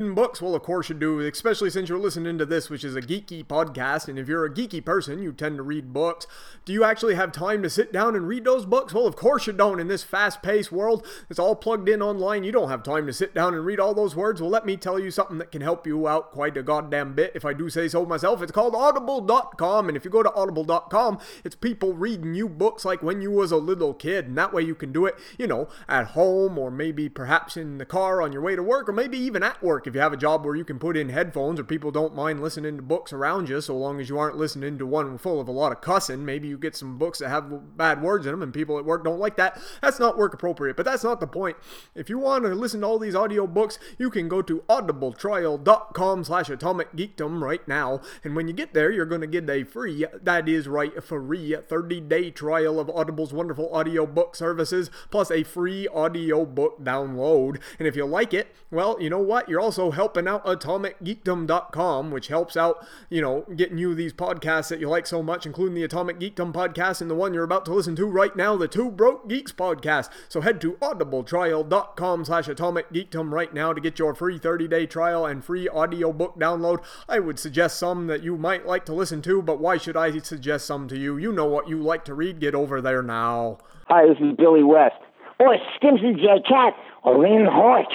books? Well, of course you do, especially since you're listening to this, which is a geeky podcast. And if you're a geeky person, you tend to read books. Do you actually have time to sit down and read those books? Well, of course you don't. In this fast paced world, it's all plugged in online. You don't have time to sit down and read all those words. Well, let me tell you something that can help you out quite a goddamn bit, if I do say so myself. It's called audible.com. And if you go to audible.com, it's people reading you books like when you was a little kid. And that way you can do it, you know, at home or maybe perhaps in the car on your way to work or maybe even at work if you have a job where you can put in headphones or people don't mind listening to books around you, so long as you aren't listening to one full of a lot of cussing, maybe you get some books that have bad words in them and people at work don't like that. That's not work appropriate, but that's not the point. If you want to listen to all these audio books, you can go to audibletrial.com slash atomic geekdom right now, and when you get there, you're going to get a free, that is right, free 30-day trial of Audible's wonderful audio book services, plus a free audio book download. And if you like it, well, you know what? You're also helping out atomicgeekdom.com, which helps out, you know, getting you these podcasts that you like so much, including the Atomic Geekdom podcast and the one you're about to listen to right now, the Two Broke Geeks podcast. So head to audibletrial.com slash AtomicGeekdom right now to get your free 30-day trial and free audiobook download. I would suggest some that you might like to listen to, but why should I suggest some to you? You know what you like to read. Get over there now. Hi, this is Billy West. Or Stimpson J. Cat. Or Lynn Hort.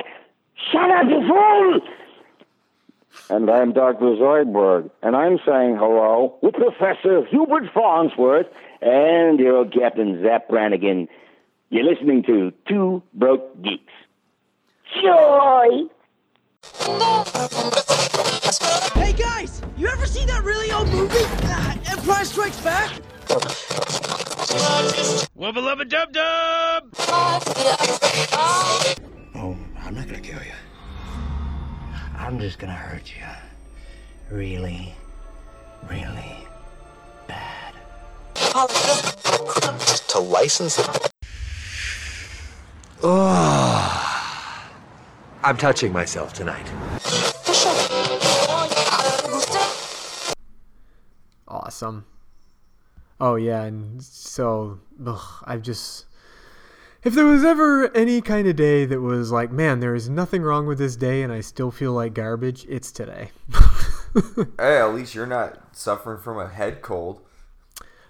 Shut up, you fool! And I'm Dr. Zoidberg, and I'm saying hello with Professor Hubert Farnsworth and your old Captain Zapp Brannigan. You're listening to Two Broke Geeks. Joy! Hey guys, you ever see that really old movie? Uh, Empire Strikes Back? Wubba lubba dub dub! I'm not gonna kill you. I'm just gonna hurt you. Really, really bad. to license it. Oh, I'm touching myself tonight. Awesome. Oh yeah, and so ugh, I've just if there was ever any kind of day that was like, man, there is nothing wrong with this day and I still feel like garbage, it's today. hey, at least you're not suffering from a head cold.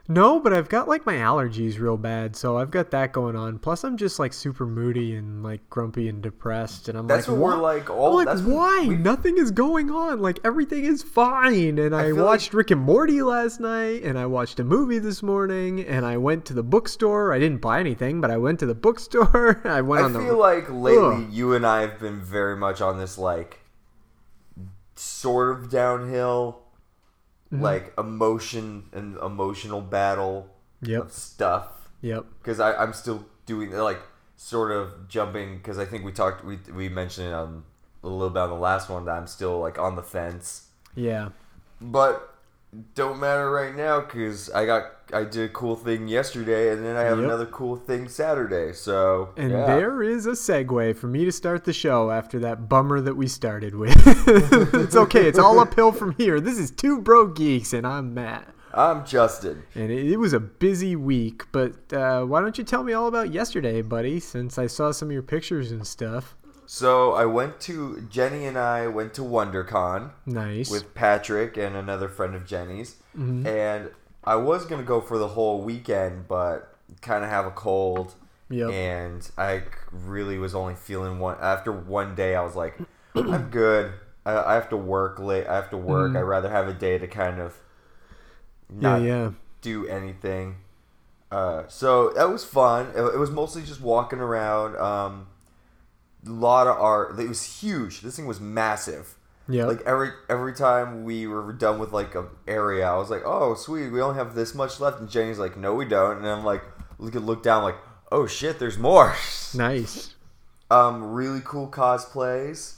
No, but I've got like my allergies real bad, so I've got that going on. Plus, I'm just like super moody and like grumpy and depressed, and I'm that's like, what we're like. All I'm like, that's why? Nothing is going on. Like everything is fine. And I, I watched like... Rick and Morty last night, and I watched a movie this morning, and I went to the bookstore. I didn't buy anything, but I went to the bookstore. I went I on feel the. like lately Ugh. you and I have been very much on this like sort of downhill, Mhm. like emotion and emotional battle Yep. stuff. Yep. Because I'm still doing like sort of jumping because I think we talked we we mentioned it on a little bit on the last one that I'm still like on the fence. Yeah. But don't matter right now because I got I did a cool thing yesterday and then I have Yep. another cool thing Saturday. So And yeah. there is a segue for me to start the show after that bummer that we started with. it's okay. It's all uphill from here. This is Two Broke Geeks, and I'm Matt. I'm Justin. And it, it was a busy week, but uh, why don't you tell me all about yesterday, buddy, since I saw some of your pictures and stuff. So I went to Jenny and I went to WonderCon. Nice. With Patrick and another friend of Jenny's, Mhm. and I was gonna go for the whole weekend, but kind of have a cold. Yep. And I really was only feeling one after one day. I was like, I'm good. I, I have to work late. I have to work. Mhm. I'd rather have a day to kind of Yeah, not yeah. do anything. Uh, so that was fun. It, it was mostly just walking around. Um, a lot of art. It was huge. This thing was massive. Yeah. Like every every time we were done with like a area, I was like, "Oh, sweet, we only have this much left." And Jenny's like, "No, we don't." And I'm like, look at look down, like, "Oh shit, there's more." Nice. Um, really cool cosplays.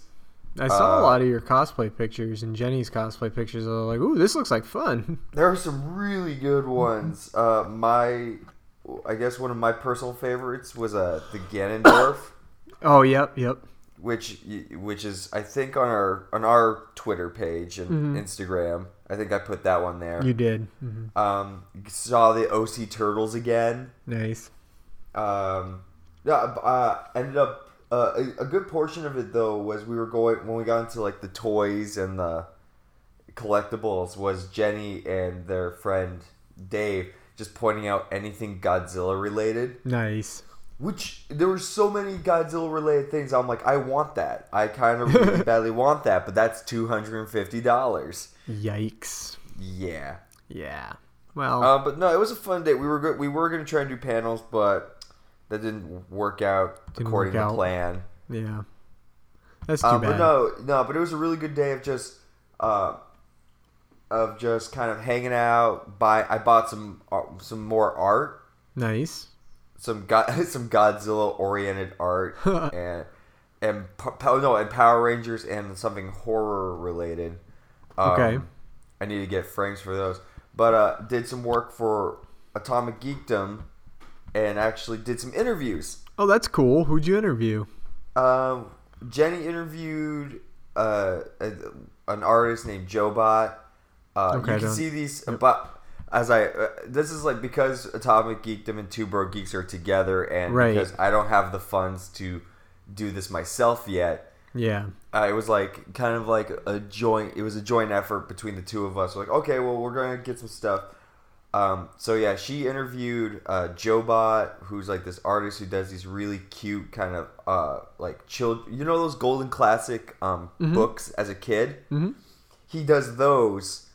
I saw a Uh, lot of your cosplay pictures and Jenny's cosplay pictures. I was like, ooh, this looks like fun. There are some really good ones. Uh, my, I guess one of my personal favorites was uh, the Ganondorf. Oh, yep, yep. which which is I think on our on our Twitter page and Mhm. Instagram. I think I put that one there. You did. Mhm. Um, saw the OC Turtles again. Nice. Um, yeah, uh, ended up Uh, a, a good portion of it though was we were going when we got into like the toys and the collectibles was Jenny and their friend Dave just pointing out anything Godzilla related. Nice. Which there were so many Godzilla related things. I'm like, I want that. I kind of really badly want that, but that's two hundred and fifty dollars. Yikes. Yeah. Yeah. Well, Uh, but no, it was a fun day. We were go- we were gonna try and do panels, but that didn't work out Didn't according work to out. plan. yeah. That's too Um, bad. but no, no, but it was a really good day of just, uh, of just kind of hanging out. Buy, I bought some uh, some more art, Nice. Some God, some Godzilla oriented art, and and pa- no, and Power Rangers and something horror related. Um, Okay. I need to get frames for those, but uh, did some work for Atomic Geekdom, and actually did some interviews. Oh, that's cool. Who'd you interview? Um, Jenny interviewed uh, a, an artist named Jobot. Uh, Okay, you can see these, but as I uh, this is like because Atomic Geekdom and Two Broke Geeks are together, and Right. because I don't have the funds to do this myself yet. Yeah. Uh, it was like kind of like a joint. It was a joint effort between the two of us. We're like, okay, well, we're gonna get some stuff. Um, so yeah, she interviewed uh, Jobot, who's like this artist who does these really cute kind of uh, like child. You know those golden classic um, books as a kid. Mhm. He does those,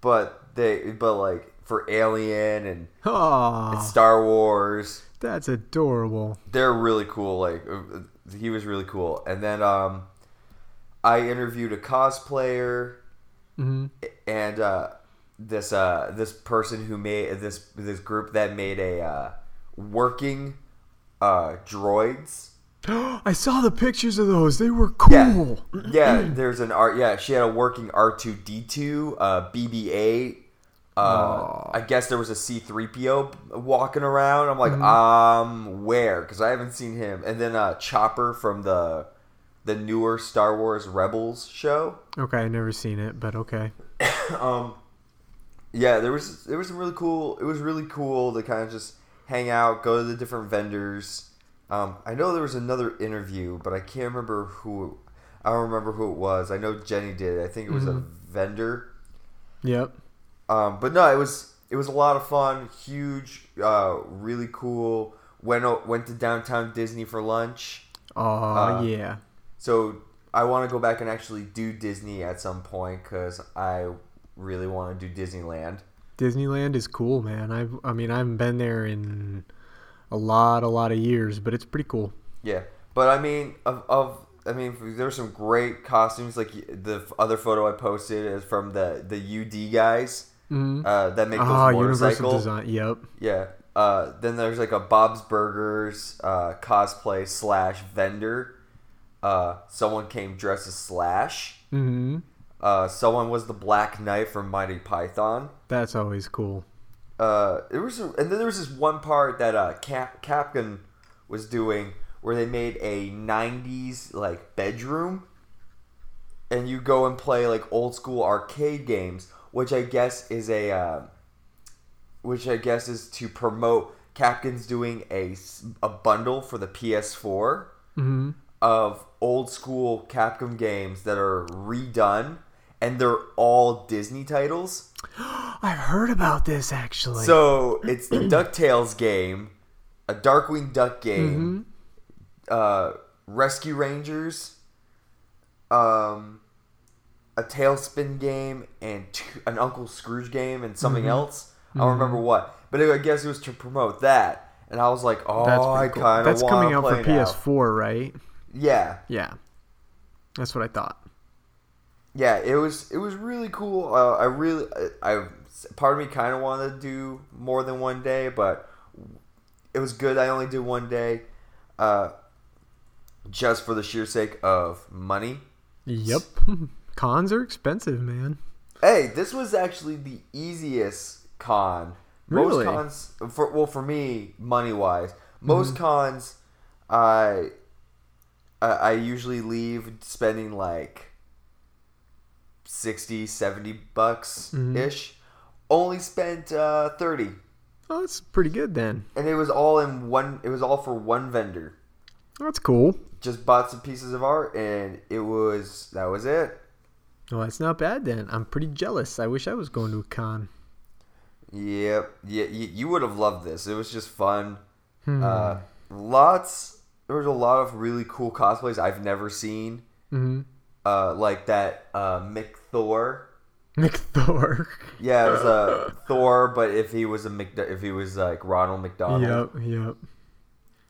but they but like for Alien and, and Star Wars that's adorable. they're really cool. Like uh, he was really cool. And then um, I interviewed a cosplayer hmm and uh, this uh, this person who made this this group that made a uh, working uh, droids. I saw the pictures of those. They were cool. Yeah, there's an art. Yeah, she had a working R two D two, uh, BB eight. Uh, I guess there was a C three PO walking around. I'm like, um, where? Because I haven't seen him. And then uh, Chopper from the the newer Star Wars Rebels show. Okay, I never seen it, but okay. um, yeah, there was there was some really cool. It was really cool to kind of just hang out, go to the different vendors. Um, I know there was another interview, but I can't remember who. I don't remember who it was. I know Jenny did. I think it was a vendor. Yep. Um, but no, it was it was a lot of fun. Huge, uh, really cool. Went went to downtown Disney for lunch. Oh Uh, yeah. So I want to go back and actually do Disney at some point because I really want to do Disneyland. Disneyland is cool, man. I've I mean I haven't been there in a lot, a lot of years, but it's pretty cool. Yeah, but I mean, of, of I mean, there were some great costumes. Like the other photo I posted is from the the UD guys Mhm. uh, that make those Ah. Universal Design. Yep. Yeah. Uh, then there's like a Bob's Burgers uh, cosplay slash vendor. Uh, someone came dressed as Slash. hmm Uh, someone was the Black Knight from Monty Python. That's always cool. uh, there was a, and then there was this one part that uh, Cap Capcom was doing where they made a '90s like bedroom, and you go and play like old school arcade games, which I guess is a, uh, which I guess is to promote. Capcom's doing a a bundle for the PS4 hmm of old school Capcom games that are redone, and they're all Disney titles. I've heard about this actually. So it's the DuckTales game, a Darkwing Duck game, uh, Rescue Rangers, um, a TaleSpin game, and two, an Uncle Scrooge game, and something else. I don't remember what, but I guess it was to promote that. And I was like, oh, that's I kind of That's coming out for now. PS4, right? Yeah, Yeah. That's what I thought. yeah, it was it was really cool. Uh, I really, I, I part of me kind of wanted to do more than one day, but it was good. I only did one day, uh, just for the sheer sake of money. Yep. Cons are expensive, man. Hey, this was actually the easiest con. Really? Most cons, for well, for me, money wise, most cons, I, I, I usually leave spending like 60, 70 bucks ish. Only spent uh, thirty, Oh, that's pretty good then. and it was all in one. It was all for one vendor. That's cool. Just bought some pieces of art, and it was that was it. Well, that's not bad then. I'm pretty jealous. I wish I was going to a con. Yep. Yeah, you, you would have loved this. It was just fun. Uh, lots. There was a lot of really cool cosplays I've never seen. Mm-hmm. Uh, like that uh, Mick Thor. Mick Thor. Yeah, it was uh, Thor, but if he was a Mc, if he was like Ronald McDonald. Yep, yep.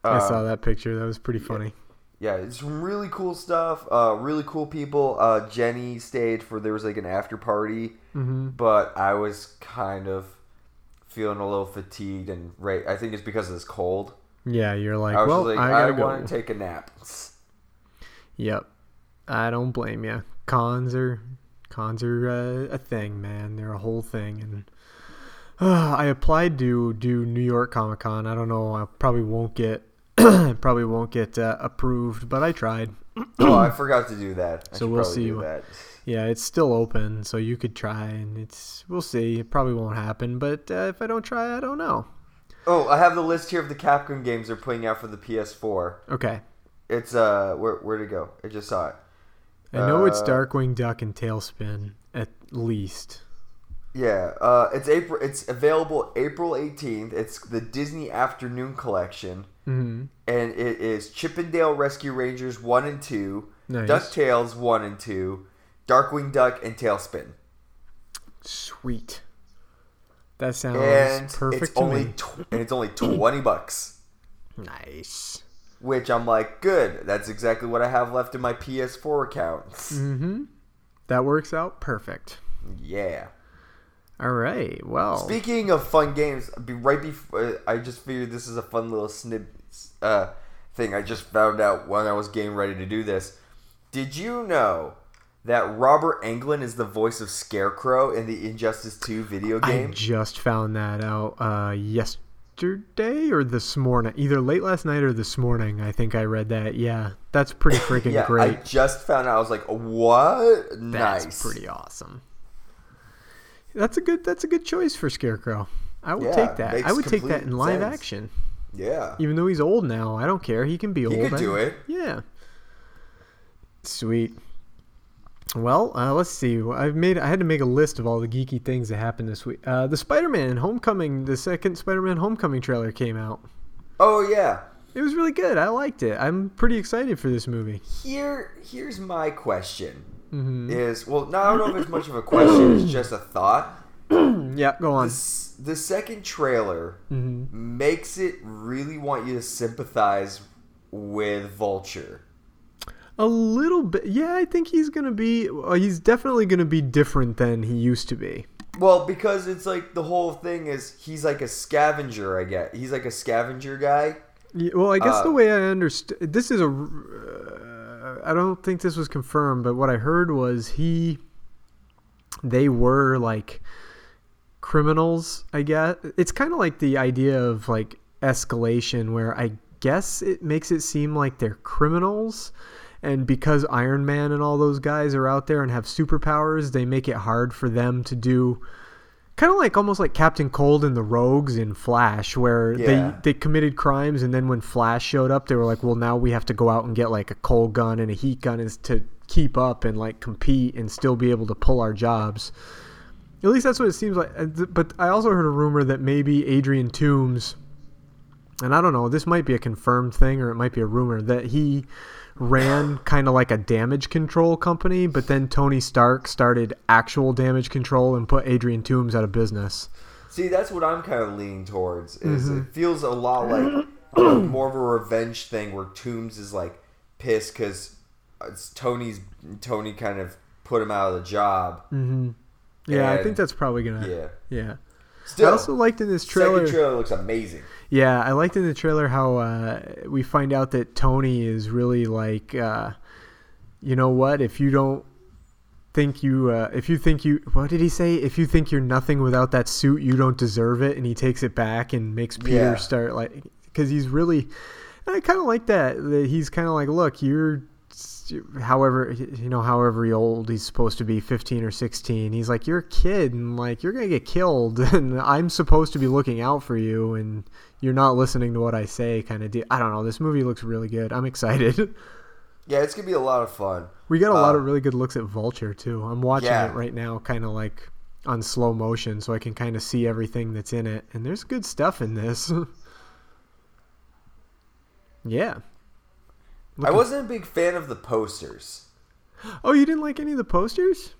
I Uh, saw that picture. That was pretty funny. Yeah, it's some really cool stuff. Uh, really cool people. Uh, Jenny stayed for there was like an after party, Mm-hmm. but I was kind of feeling a little fatigued and right. I think it's because of this cold. Yeah, you're like, I was well, like, I I, gotta go. want to take a nap. Yep. I don't blame you. Cons are cons are uh, a thing, man. They're a whole thing, and uh, I applied to do New York Comic Con. I don't know. I probably won't get probably won't get uh, approved, but I tried. oh, I forgot to do that. I So we'll see do that. Yeah, it's still open, so you could try, and it's we'll see. It probably won't happen, but uh, if I don't try, I don't know. Oh, I have the list here of the Capcom games they're putting out for the PS4. Okay, It's uh, where where'd it go? I just saw it. I know it's Uh, Darkwing Duck and TaleSpin at least. Yeah, uh, it's April. It's available April eighteenth. It's the Disney Afternoon Collection, hmm and it is Chip 'n Dale Rescue Rangers one and two, Nice. DuckTales one and two, Darkwing Duck and TaleSpin. Sweet. That sounds and perfect it's to only me. tw- and it's only twenty bucks. Nice. Which I'm like, good. That's exactly what I have left in my PS4 account. Mm-hmm. That works out perfect. Yeah. All right. Well, Speaking of fun games, be right before I just figured this is a fun little snip uh, thing I just found out when I was getting ready to do this. Did you know that Robert Englund is the voice of Scarecrow in the Injustice 2 video game? I just found that out uh, yesterday or this morning, either late last night or this morning. I think I read that. Yeah, that's pretty freaking yeah, great. I just found out. I was like, what? That's nice. pretty awesome. That's a good. That's a good choice for Scarecrow. I would Yeah, take that. I would take that in live sense. action. Yeah. Even though he's old now, I don't care. He can be old. could I- do it. Yeah. Sweet. Well, uh, let's see. I've made. I had to make a list of all the geeky things that happened this week. Uh, the Spider-Man Homecoming, the second Spider-Man Homecoming trailer came out. Oh, yeah. It was really good. I liked it. I'm pretty excited for this movie. Here, here's my question. Mm-hmm. Is well, no, I don't know if it's much of a question. It's just a thought. Yeah, go on. This, the second trailer Mm-hmm. makes it really want you to sympathize with Vulture. A little bit. Yeah, I think he's gonna be. Well, he's definitely gonna be different than he used to be. Well, because it's like the whole thing is he's like a scavenger. I get he's like a scavenger guy. Yeah, well, I guess Uh, the way I understand this is a. I don't think this was confirmed, but what I heard was he. They were like criminals. I guess it's kind of like the idea of like escalation, where I guess it makes it seem like they're criminals. And because Iron Man and all those guys are out there and have superpowers, they make it hard for them to do kind of like almost like Captain Cold and the Rogues in Flash, where Yeah. they they committed crimes, and then when Flash showed up, they were like, well, now we have to go out and get like a cold gun and a heat gun is to keep up and like compete and still be able to pull our jobs. At least that's what it seems like. But I also heard a rumor that maybe Adrian Toomes, and I don't know, this might be a confirmed thing or it might be a rumor that he ran kind of like a damage control company, but then Tony Stark started actual damage control and put Adrian Toomes out of business. See, that's what I'm kind of leaning towards. Is Mm-hmm. it feels a lot like uh, more of a revenge thing where Toomes is like pissed because Tony's Tony kind of put him out of the job. Yeah, I think that's probably gonna. Yeah. Yeah. Still, I also liked in this trailer. second trailer looks amazing. Yeah, I liked in the trailer how uh, we find out that Tony is really like, uh, you know what? If you don't think you, uh, if you think you, what did he say? If you think you're nothing without that suit, you don't deserve it. And he takes it back and makes Peter Yeah. start like, because he's really, and I kind of like that. That he's kind of like, look, you're however you know however old he's supposed to be 15 or 16 he's like you're a kid and like you're gonna get killed and i'm supposed to be looking out for you and you're not listening to what i say kind of deal i don't know this movie looks really good. I'm excited. Yeah, it's gonna be a lot of fun. we got a lot of um, really good looks at vulture too. I'm watching Yeah. it right now kind of like on slow motion so i can kind of see everything that's in it and there's good stuff in this. Yeah I wasn't a big fan of the posters. oh you didn't like any of the posters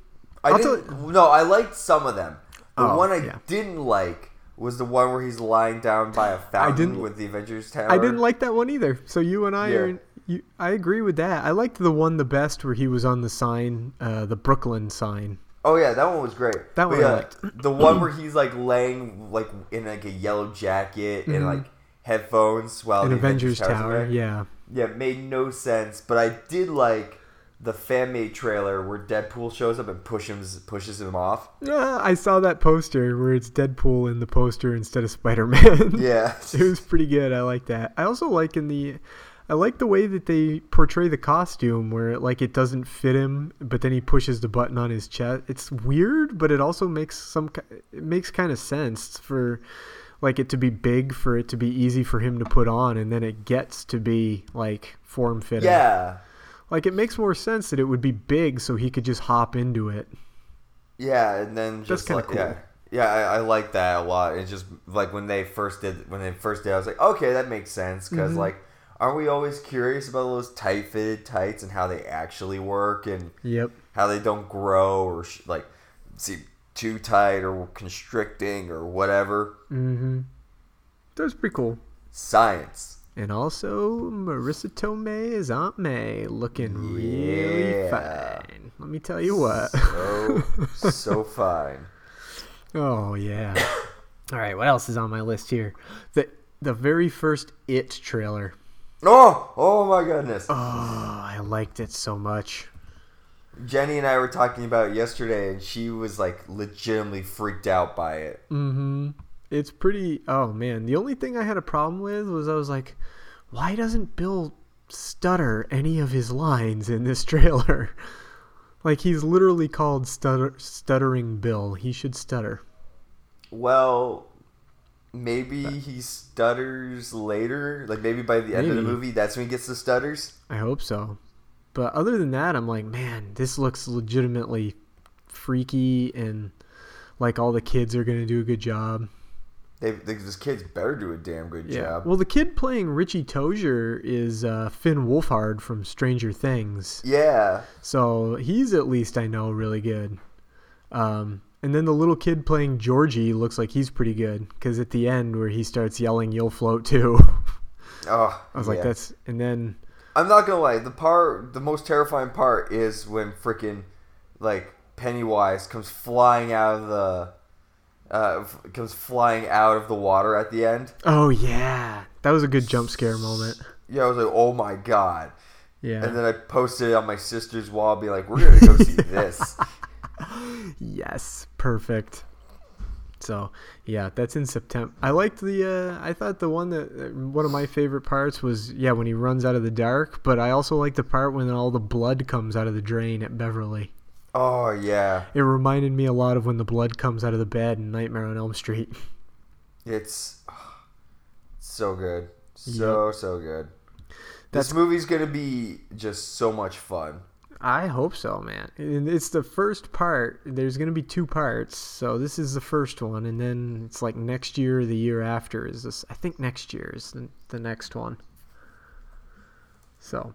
I I'll didn't. No, I liked some of them. The Oh, one I yeah. didn't like was the one where he's lying down by a fountain with the Avengers Tower. I didn't like that one either. So you and I Yeah. are. You, I agree with that. I liked the one the best where he was on the sign, uh, the Brooklyn sign. Oh yeah, that one was great. That But one I yeah, liked. the one where he's like laying like in like a yellow jacket and like headphones while In the Mm-hmm. Avengers Tower's Tower, yeah. Yeah, it made no sense. But I did like the fan made trailer where Deadpool shows up and pushes pushes him off. Uh, I saw that poster where it's Deadpool in the poster instead of Spider Man. Yeah. it was pretty good. I like that. I also like in the. I like the way that they portray the costume, where it, like it doesn't fit him, but then he pushes the button on his chest. It's weird, but it also makes some. It makes kind of sense for, like it to be big, for it to be easy for him to put on, and then it gets to be like form fitting. Yeah. Like it makes more sense that it would be big, so he could just hop into it. Yeah, and then just like cool. yeah, yeah, I, I like that a lot. It's just like when they first did when they first did, I was like, okay, that makes sense because Mm-hmm. like, aren't we always curious about those tight fitted tights and how they actually work and Yep. how they don't grow or sh- like seem too tight or constricting or whatever? Mm-hmm. That was pretty cool. Science. And also, Marisa Tomei is Aunt May, looking really Yeah. fine. Let me tell you what. So so fine. oh yeah. All right, what else is on my list here? The the very first It trailer. Oh, oh my goodness. Oh, I liked it so much. Jenny and I were talking about it yesterday, and she was like legitimately freaked out by it. Mm-hmm. It's pretty. Oh man, the only thing I had a problem with was I was like, why doesn't Bill stutter any of his lines in this trailer? like he's literally called stutter, stuttering Bill. He should stutter. Well, maybe he stutters later. Like maybe by the end of the movie, that's when he gets the stutters. I hope so. But other than that, I'm like, man, this looks legitimately freaky and like all the kids are gonna do a good job. They, they this kid's better do a damn good job. Well, the kid playing Richie Tozier is uh, Finn Wolfhard from Stranger Things. yeah. So he's at least I know really good. Um, and then the little kid playing Georgie looks like he's pretty good because at the end where he starts yelling "You'll float too," Oh, I was like, yeah. "That's." And then I'm not gonna lie. The part, the most terrifying part, is when freaking like Pennywise comes flying out of the, uh, comes flying out of the water at the end. oh yeah, that was a good jump scare moment. Yeah, I was like, oh my god. Yeah. And then I posted it on my sister's wall, be like, we're gonna go see this. Yes, perfect. So yeah, that's in September. I liked the. Uh, I thought the one that uh, one of my favorite parts was yeah when he runs out of the dark. But I also like the part when all the blood comes out of the drain at Beverly. Oh yeah, It reminded me a lot of when the blood comes out of the bed in Nightmare on Elm Street. it's so good, so so good. This movie's gonna be just so much fun. I hope so, man. And it's the first part. There's going to be two parts. So this is the first one, and then it's like next year or the year after is this. I think next year is the, the next one. So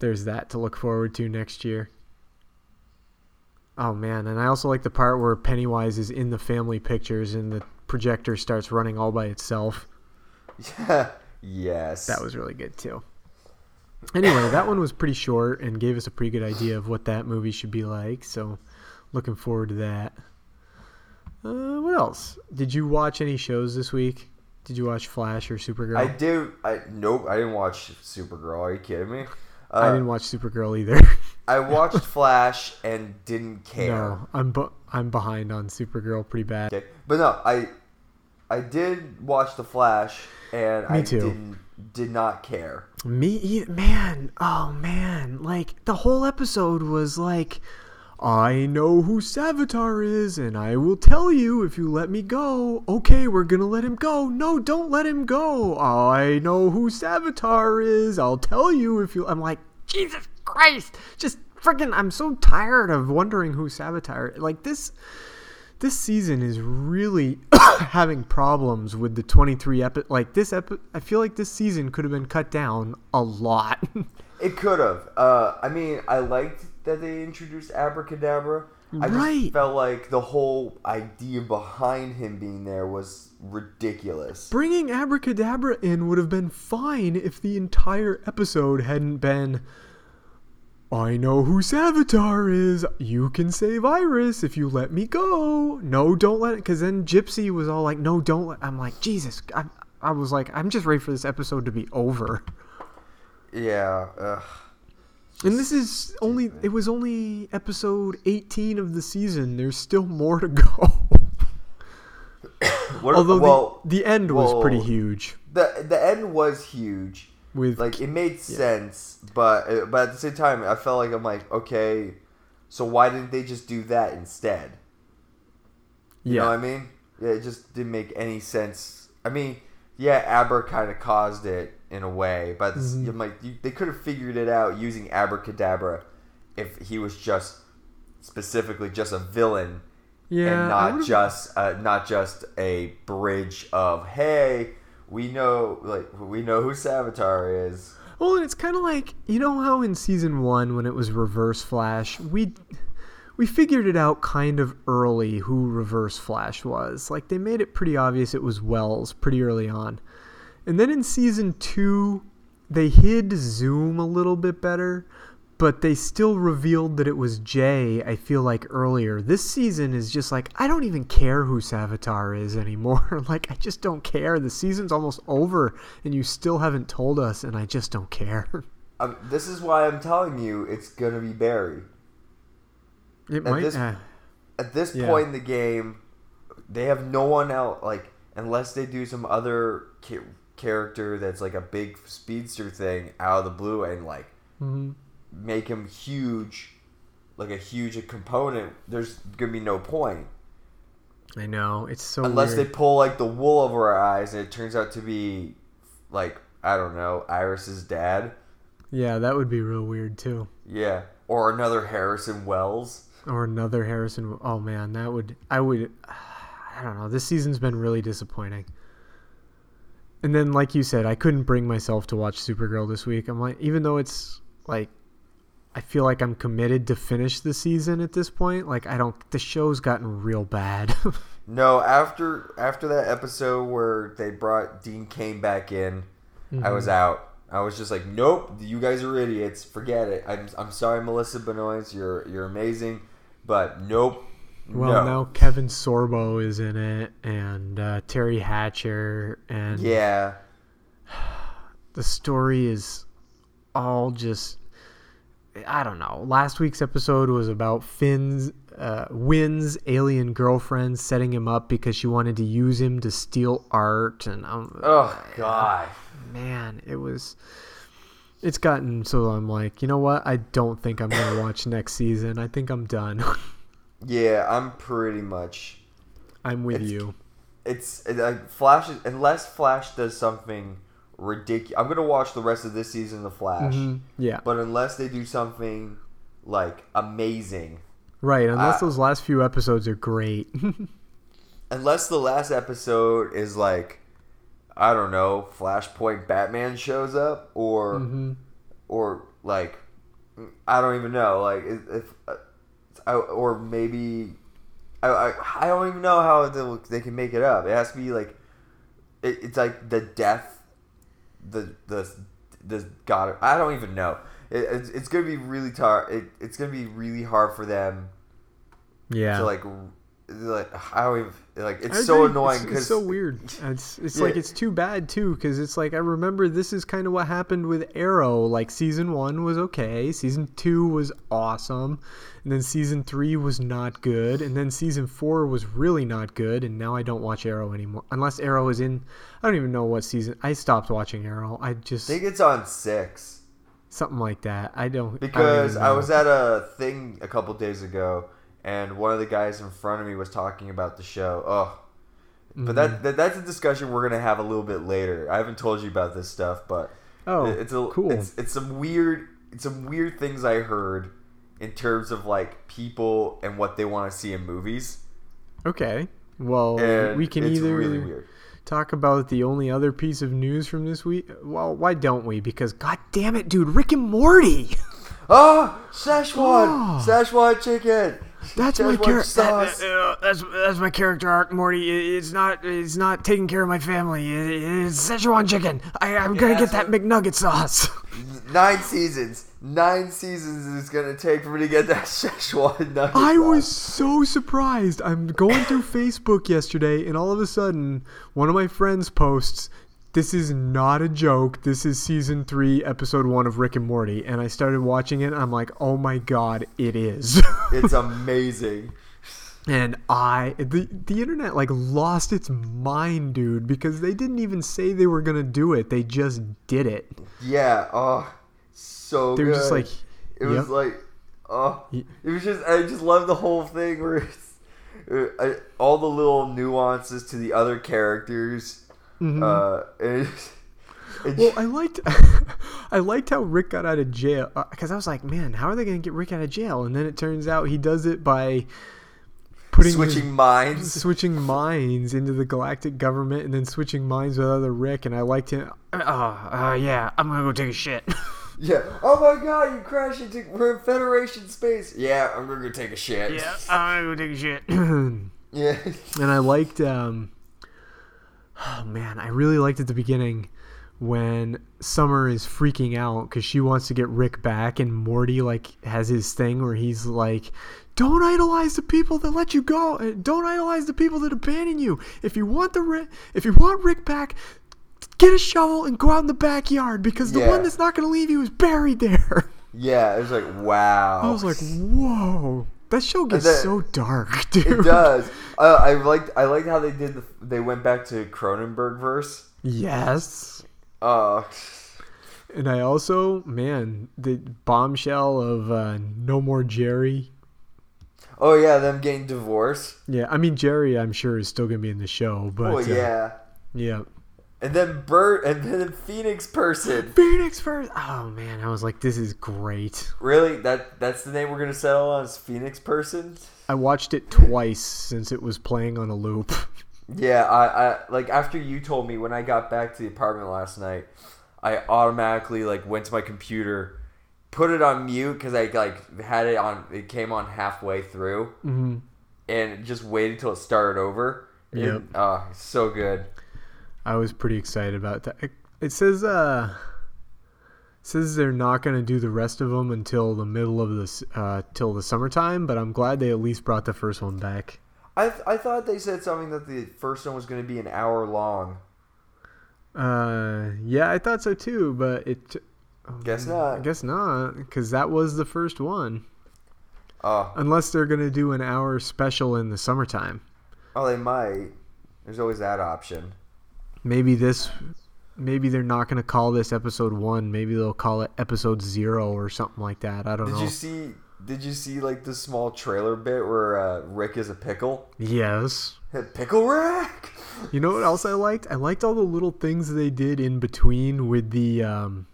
there's that to look forward to next year. Oh man, and I also like the part where Pennywise is in the family pictures and the projector starts running all by itself. Yeah. yes, That was really good too. Anyway, that one was pretty short and gave us a pretty good idea of what that movie should be like. So, looking forward to that. Uh, what else? Did you watch any shows this week? Did you watch Flash or Supergirl? I do. I nope. I didn't watch Supergirl. Are you kidding me? Uh, I didn't watch Supergirl either. I watched Flash and didn't care. no, I'm bu- I'm behind on Supergirl pretty bad. Okay, but no, I I did watch The Flash, and Me I too. didn't did not care. Me, man, oh man, like the whole episode was like, I know who Savitar is, and I will tell you if you let me go. Okay, we're gonna let him go. No, don't let him go. I know who Savitar is. I'll tell you if you. I'm like, Jesus Christ, just freaking. I'm so tired of wondering who Savitar. Like this this season is really having problems with the 23 epi like this epi- I feel like this season could have been cut down a lot. It could have. Uh, I mean, I liked that they introduced Abracadabra. I just felt like the whole idea behind him being there was ridiculous. Bringing Abracadabra in would have been fine if the entire episode hadn't been I know who Savitar is. You can save Iris if you let me go. No, don't let it. Because then Gypsy was all like, "No, don't." Let. I'm like, Jesus. I, I was like, I'm just ready for this episode to be over. Yeah. Ugh. And this is only it was only episode 18 of the season. There's still more to go. Although well, the, the end was pretty huge the the end was huge. With Like it made sense, but uh, but at the same time, I felt like I'm like, okay, so why didn't they just do that instead? You yeah. know what I mean? Yeah, it just didn't make any sense. I mean, yeah, Aber kind of caused it in a way, but Mm-hmm. I'm like, you, they could have figured it out using Abracadabra if he was just specifically just a villain yeah, and not just uh, not just a bridge of hey, we know like we know who Savitar is. Well, and it's kind of like you know how in season one when it was Reverse Flash, we we figured it out kind of early who Reverse Flash was. Like they made it pretty obvious it was Wells pretty early on, and then in season two, they hid Zoom a little bit better, but they still revealed that it was Jay. I feel like earlier this season is just like I don't even care who Savitar is anymore. like I just don't care. The season's almost over, and you still haven't told us, and I just don't care. Um, this is why I'm telling you it's gonna be Barry. It At might. this- uh, At this Yeah. point in the game, they have no one else like unless they do some other ca- character that's like a big speedster thing out of the blue and like mhm. Make him huge, like a huge component. There's gonna be no point. I know it's so. unless weird. they pull like the wool over our eyes and it turns out to be like I don't know Iris's dad, Yeah, that would be real weird too. yeah, or another Harrison Wells. Or another Harrison. Oh man, that would. I would. I don't know. This season's been really disappointing. And then, like you said, I couldn't bring myself to watch Supergirl this week. I'm like, even though it's like, I feel like I'm committed to finish the season at this point. Like, I don't. The show's gotten real bad. No, after after that episode where they brought Dean Cain back in, I was out. I was just like, nope, you guys are idiots. Forget it. I'm, I'm sorry, Melissa Benoist. You're you're amazing, but nope. well, no. now Kevin Sorbo is in it, and uh, Teri Hatcher, and Yeah, the story is all just I don't know. Last week's episode was about Finn's uh, Winn's alien girlfriend setting him up because she wanted to use him to steal art, and um, Oh God. man, it was. It's gotten so I'm like, you know what? I don't think I'm gonna watch next season. I think I'm done. Yeah, I'm pretty much. I'm with It's- you. It's it, like Flash. Unless Flash does something ridiculous, I'm gonna watch the rest of this season of Flash. Mhm. Yeah, But unless they do something like amazing, right. Unless uh, those last few episodes are great. unless the last episode is like, I don't know, Flashpoint Batman shows up, or Mm-hmm. or like, I don't even know, like if, if uh, or maybe I, I I don't even know how they, they can make it up. It has to be like, it, it's like the death, the the the god. I don't even know. It, it's, it's gonna be really tar. It, it's gonna be really hard for them yeah. to like like I don't even like it's so annoying It's- because it's, so weird. It's it's Yeah. like it's too bad too because it's like I remember this is kind of what happened with Arrow. Like season one was okay, season two was awesome, and then season three was not good, and then season four was really not good, and now I don't watch Arrow anymore unless Arrow is in. I don't even know what season. I stopped watching Arrow. I just I think it's on six something like that. I don't I don't because I, was at a thing a couple days ago and one of the guys in front of me was talking about the show. Oh. But that, Mm-hmm. that that's a discussion we're gonna have a little bit later. I haven't told you about this stuff, but Oh, it's a cool. It's, it's some weird it's some weird things I heard in terms of like people and what they want to see in movies. okay. Well, And we can either really weird. talk about the only other piece of news from this week. Well, why don't we? Because god damn it, dude, Rick and Morty. Ah, Szechuan, Oh. Szechuan chicken. That's my character. sauce. Uh, that's that's my character arc, Morty. It's not it's not taking care of my family. It's Szechuan chicken. I, I'm gonna get that McNugget sauce. Nine seasons. Nine seasons is gonna take for me to get that Szechuan nugget. I sauce. was so surprised. I'm going through Facebook yesterday, and all of a sudden, one of my friends posts, "This is not a joke. This is season three, episode one of Rick and Morty." And I started watching it. And I'm like, "Oh my god, it is!" It's amazing. and I, the the internet like lost its mind, dude, because they didn't even say they were gonna do it. They just did it. Yeah. Oh, so They were good. just like, it was yep. like, oh, it was just. I just love the whole thing where it's uh, all the little nuances to the other characters. Uh, and it's- Mm-hmm. Well, I liked, I liked how Rick got out of jail because I was like, man, how are they gonna get Rick out of jail? And then it turns out he does it by putting his- switching minds. switching minds into the galactic government, and then switching minds with other Rick. And I liked him. Oh, uh, yeah, I'm gonna go take a shit. Yeah. Oh my God! You crashed into we're in Federation space. Yeah, I'm gonna go take a shit. yeah, I'm gonna go take a shit. Yeah. and I liked um oh man, I really liked at the beginning when Summer is freaking out cuz she wants to get Rick back and Morty like has his thing where he's like don't idolize the people that let you go. Uh, Don't idolize the people that abandon you. If you want the Rick, if you want Rick back, get a shovel and go out in the backyard because the Yeah. one that's not going to leave you is buried there. Yeah. It was like wow. I was like, "Whoa. That show gets so dark, dude." It does. Uh, I liked. I liked how they did. The, they went back to Cronenberg verse. Yes. Uh, And I also, man, the bombshell of uh, No More Jerry. oh yeah, them getting divorced. Yeah, I mean Jerry, I'm sure is still gonna be in the show, but Oh uh, yeah. yeah. And then Bert, and then Phoenix person. Phoenix person. Oh man, I was like, this is great. Really? That that's the name we're gonna settle on is Phoenix person. I watched it twice since it was playing on a loop. Yeah, I, I like after you told me when I got back to the apartment last night, I automatically like went to my computer, put it on mute because I like had it on. It came on halfway through, Mhm. and just waited till it started over. It- Yep. oh, so good. I was pretty excited about that. It, it says uh says they're not going to do the rest of them until the middle of this uh till the summertime, but I'm glad they at least brought the first one back. I I thought they said something that the first one was going to be an hour long. Uh yeah, I thought so too, but it Guess I not. guess not cuz that was the first one. Oh, Unless they're going to do an hour special in the summertime. oh, they might. There's always that option. Maybe this maybe they're not going to call this episode 1, maybe they'll call it episode 0 or something like that. I don't Did know. Did you see? Did you see like the small trailer bit where uh, Rick is a pickle? yes. Pickle Rick. You know what else I liked? I liked all the little things they did in between with the um,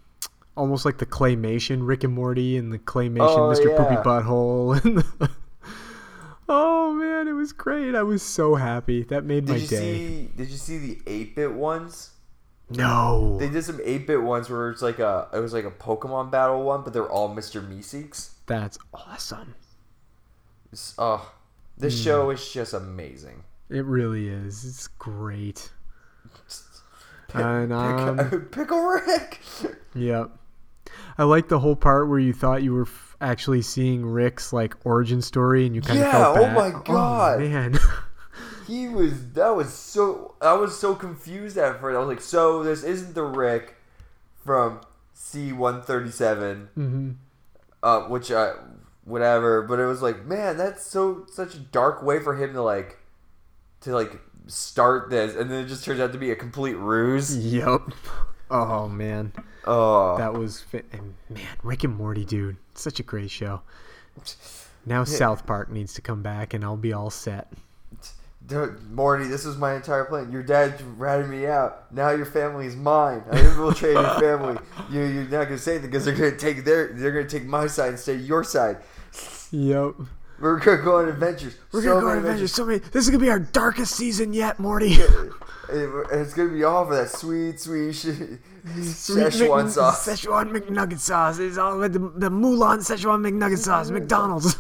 almost like the claymation Rick and Morty and the claymation Oh, Mr. Poopy. Butthole. And the, oh man, it was great. I was so happy. That made Did my you day. see? Did you see the eight bit ones? No. They did some eight bit ones where it's like a it was like a Pokemon battle one, but they're all Mr. Meeseeks. That's awesome. It's, oh, this Hmm. show is just amazing. It really is. It's great. And um, Pickle Rick. Yep. I like the whole part where you thought you were. F- actually seeing Rick's like origin story, and you kind of Yeah, felt oh my God. man. He was that was so I was so confused at first. I was like, so this isn't the Rick from C one thirty seven, hmm uh, which I whatever. But it was like, man, that's so such a dark way for him to like to like start this, and then it just turns out to be a complete ruse. Yep. Oh man, Oh, that was and man, Rick and Morty, dude, such a great show. Now South Park needs to come back, and I'll be all set. Dude, Morty, this was my entire plan. Your dad ratted me out. Now your family is mine. I infiltrated your family. You, you're not gonna say anything because they're gonna take their, they're gonna take my side and stay your side. Yep. We're gonna go on adventures. We're So gonna go on many adventures. So many. This is gonna be our darkest season yet, Morty. It's gonna be all for that sweet, sweet. Sweet Szechuan Mc- sauce. Szechuan McNugget sauce. It's all with the, the Mulan Szechuan McNugget sauce. McDonald's.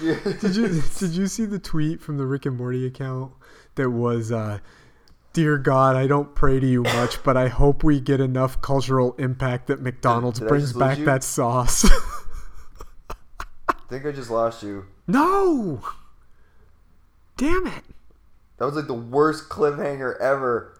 did you did you see the tweet from the Rick and Morty account that was uh Dear God, I don't pray to you much, but I hope we get enough cultural impact that McDonald's did I brings back you? that sauce. I think I just lost you. no! Damn it. That was like the worst cliffhanger ever.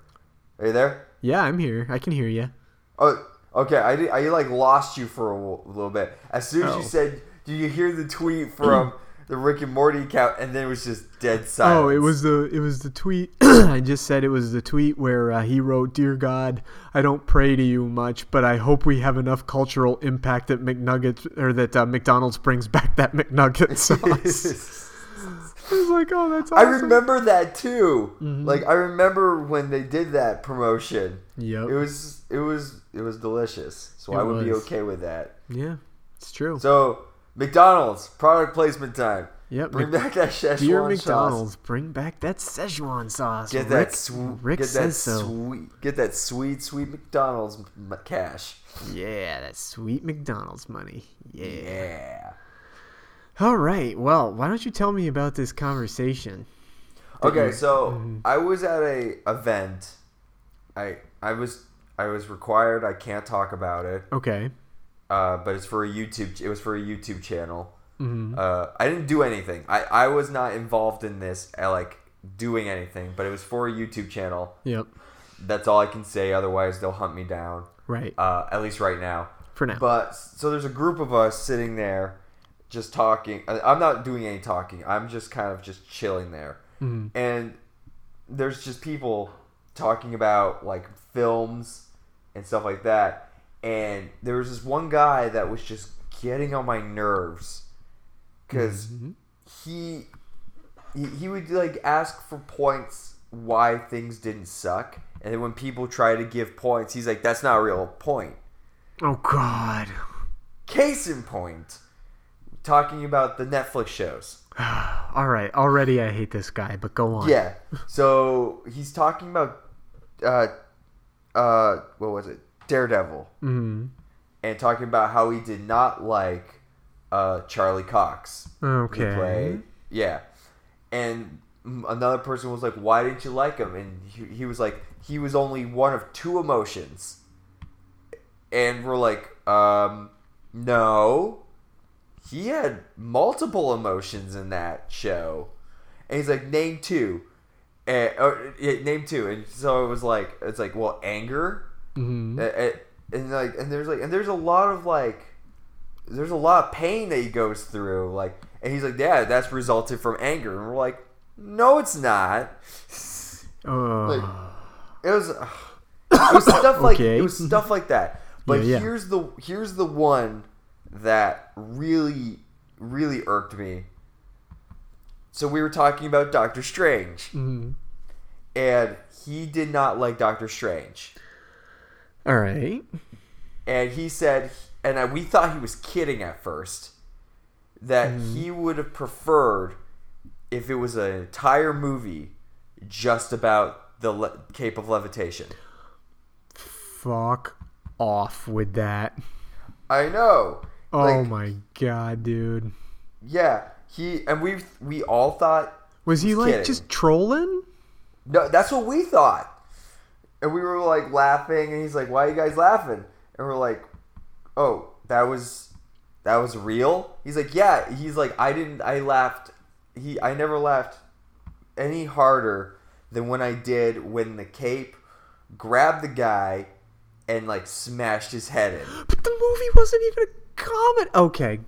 Are you there? Yeah, I'm here. I can hear you. Oh, okay. I, did, I like lost you for a little bit. As soon as Oh. you said, "Do you hear the tweet from the Rick and Morty account?" and then it was just dead silence. Oh, it was the it was the tweet. I just said it was the tweet where uh, he wrote, "Dear God, I don't pray to you much, but I hope we have enough cultural impact that McNuggets or that uh, McDonald's brings back that McNugget sauce." I was like, "Oh, that's I remember that too. Mm-hmm. Like I remember when they did that promotion. Yep. It was it was it was delicious. So It I would be okay with that. Yeah, it's true. So McDonald's product placement time. Yep. Bring Mc- back that Szechuan Dear sauce. McDonald's, bring back that Szechuan sauce. Get Rick, that sweet. Rick get that so. sweet. Get that sweet, sweet McDonald's m- cash. Yeah, that sweet McDonald's money. Yeah. Yeah. All right. Well, why don't you tell me about this conversation? Okay, so Mm-hmm. I was at a event. I I was I was required. I can't talk about it. Okay. Uh, but it's for a YouTube. It was for a YouTube channel. Mm-hmm. Uh, I didn't do anything. I I was not involved in this. uh, like doing anything. But it was for a YouTube channel. Yep. That's all I can say. Otherwise, they'll hunt me down. Right. Uh, at least right now. For now. But so there's a group of us sitting there, just talking. I- I'm not doing any talking. I'm just kind of just chilling there, Mm-hmm. and there's just people talking about like films and stuff like that. And there was this one guy that was just getting on my nerves because Mm-hmm. he, he he would like ask for points why things didn't suck, and then when people try to give points, he's like, "That's not a real point." oh God. Case in point, talking about the Netflix shows. All right. Already, I hate this guy. But go on. Yeah. So he's talking about, uh, uh, what was it? Daredevil. Mm-hmm. And talking about how he did not like, uh, Charlie Cox. Okay. played- Yeah. And another person was like, why didn't you like him? And he, he was like, he was only one of two emotions. And we're like, um, no. He had multiple emotions in that show. And he's like, name two. And, or, yeah, name two. And so it was like, it's like, well, anger. Mm-hmm. Uh, uh, and like, and there's like, and there's a lot of like, there's a lot of pain that he goes through. Like, and he's like, yeah, that's resulted from anger. And we're like, no, it's not. Uh, Like, it was, it was stuff like Okay. it was stuff like that. But Yeah, yeah. here's the here's the one that really really irked me. So we were talking about Doctor Strange, mhm. and he did not like Doctor Strange, All right. and he said, and I, we thought he was kidding at first, that Mm-hmm. he would have preferred if it was an entire movie just about the le- Cape of Levitation. Fuck off with that. I know. Oh Like, my god, dude. Yeah, he and we we all thought Was he like kidding. just trolling? no. That's what we thought, and we were like laughing, and he's like, "Why are you guys laughing?" And we're like, "Oh, that was that was real? He's like, yeah. He's like, I didn't. I laughed. He, I never laughed any harder than when I did when the cape grabbed the guy and like smashed his head in. But the movie wasn't even a comment. Okay.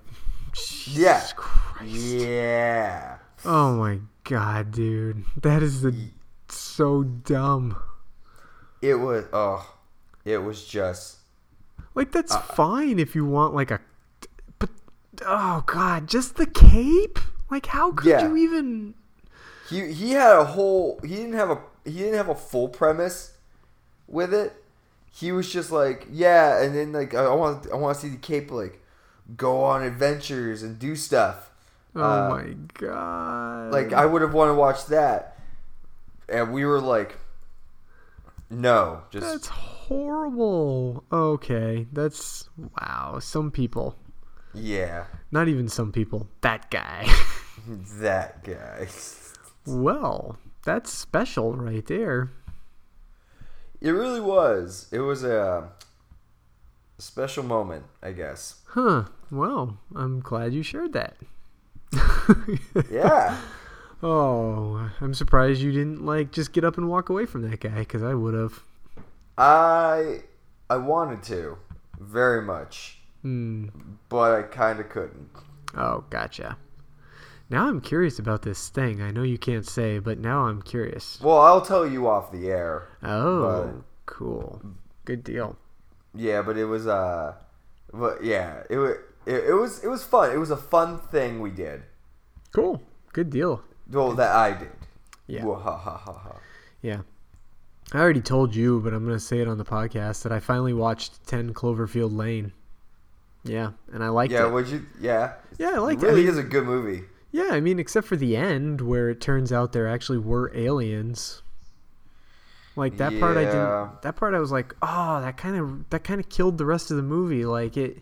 Yeah. Christ. Yeah. Oh my god, dude. That is the so dumb. It was. Oh, it was just. Like that's Uh, fine if you want like a but oh god, just the cape? Like how could Yeah. you even He he had a whole. He didn't have a. He didn't have a full premise with it. He was just like, yeah, and then like I want I want to see the cape like go on adventures and do stuff. Oh Uh, my god. Like I would have wanted to watch that, and we were like, no, just That's horrible. Okay, that's wow. Some people, yeah, not even some people, that guy. that guy. well, that's special right there. It really was. It was a um, special moment, I guess. Huh. Well, I'm glad you shared that. Yeah. Oh, I'm surprised you didn't like just get up and walk away from that guy because I would have. I I wanted to very much, Hmm. but I kind of couldn't. Oh, gotcha. Now I'm curious about this thing. I know you can't say, but now I'm curious. Well, I'll tell you off the air. Oh, cool. Good deal. Yeah, but it was uh, but yeah, it was it, it was it was fun. It was a fun thing we did. Cool. Good deal. Well, that I did. Yeah. Ha ha ha ha. Yeah. I already told you, but I'm going to say it on the podcast that I finally watched 10 Cloverfield Lane. Yeah, and I liked Yeah, it. Yeah, would you? Yeah. Yeah, I liked it. it. I Really mean- is a good movie. Yeah, I mean, except for the end where it turns out there actually were aliens. Like that part, I didn't. That part, I was like, oh, that kind of that kind of killed the rest of the movie. Like it,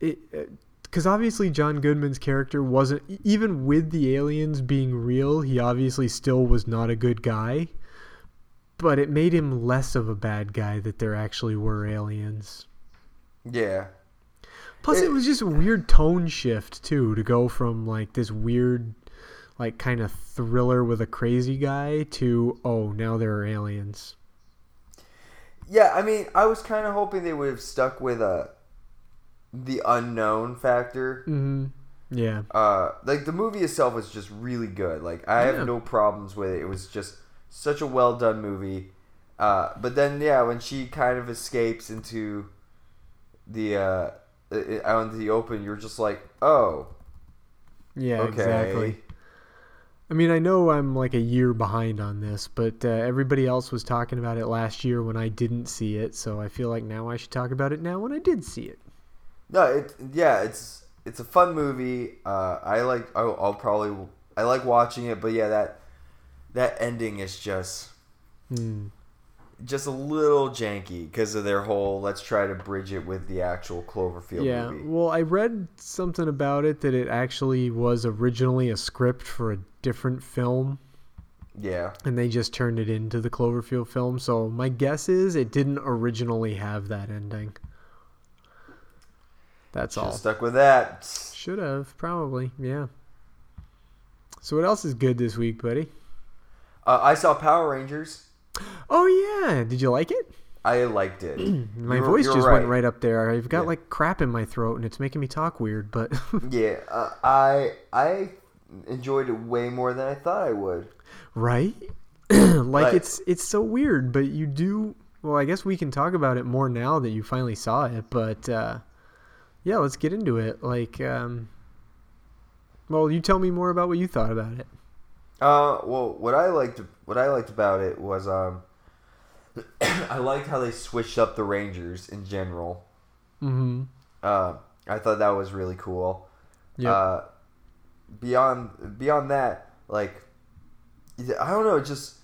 it, because obviously John Goodman's character wasn't even with the aliens being real. He obviously still was not a good guy, but it made him less of a bad guy that there actually were aliens. Yeah. Plus, it, It- was just a weird tone shift too to go from like this weird, like kind of thriller with a crazy guy to oh now there are aliens. Yeah, I mean, I was kind of hoping they would have stuck with uh, the unknown factor. Mm-hmm. Yeah. Uh, like the movie itself was just really good. Like I Yeah. have no problems with it. It was just such a well done movie. Uh, but then yeah, when she kind of escapes into the uh, out into the open, you're just like, oh, Yeah. okay. Exactly. I mean, I know I'm like a year behind on this, but uh, everybody else was talking about it last year when I didn't see it, so I feel like now I should talk about it now when I did see it. No, it yeah, it's it's a fun movie. Uh, I like. I'll, I'll probably I like watching it, but yeah, that that ending is just Hmm. just a little janky because of their whole let's try to bridge it with the actual Cloverfield Yeah, movie. well, I read something about it that it actually was originally a script for a different film, Yeah, and they just turned it into the Cloverfield film. So my guess is it didn't originally have that ending. That's should all. stuck with that. Should have probably, yeah. So what else is good this week, buddy? Uh, I saw Power Rangers. Oh yeah, did you like it? I liked it. My You're- voice you're just right. went right up there. I've got Yeah. like crap in my throat, and it's making me talk weird. But Yeah, uh, I I enjoyed it way more than I thought I would. right like Right. it's it's so weird but you do well i guess we can talk about it more now that you finally saw it but uh yeah let's get into it. Like um well you tell me more about what you thought about it. Uh, well, what I liked what I liked about it was um, I liked how they switched up the Rangers in general. mm-hmm. Uh, I thought that was really cool. yeah Uh, beyond beyond that, like I don't know, it just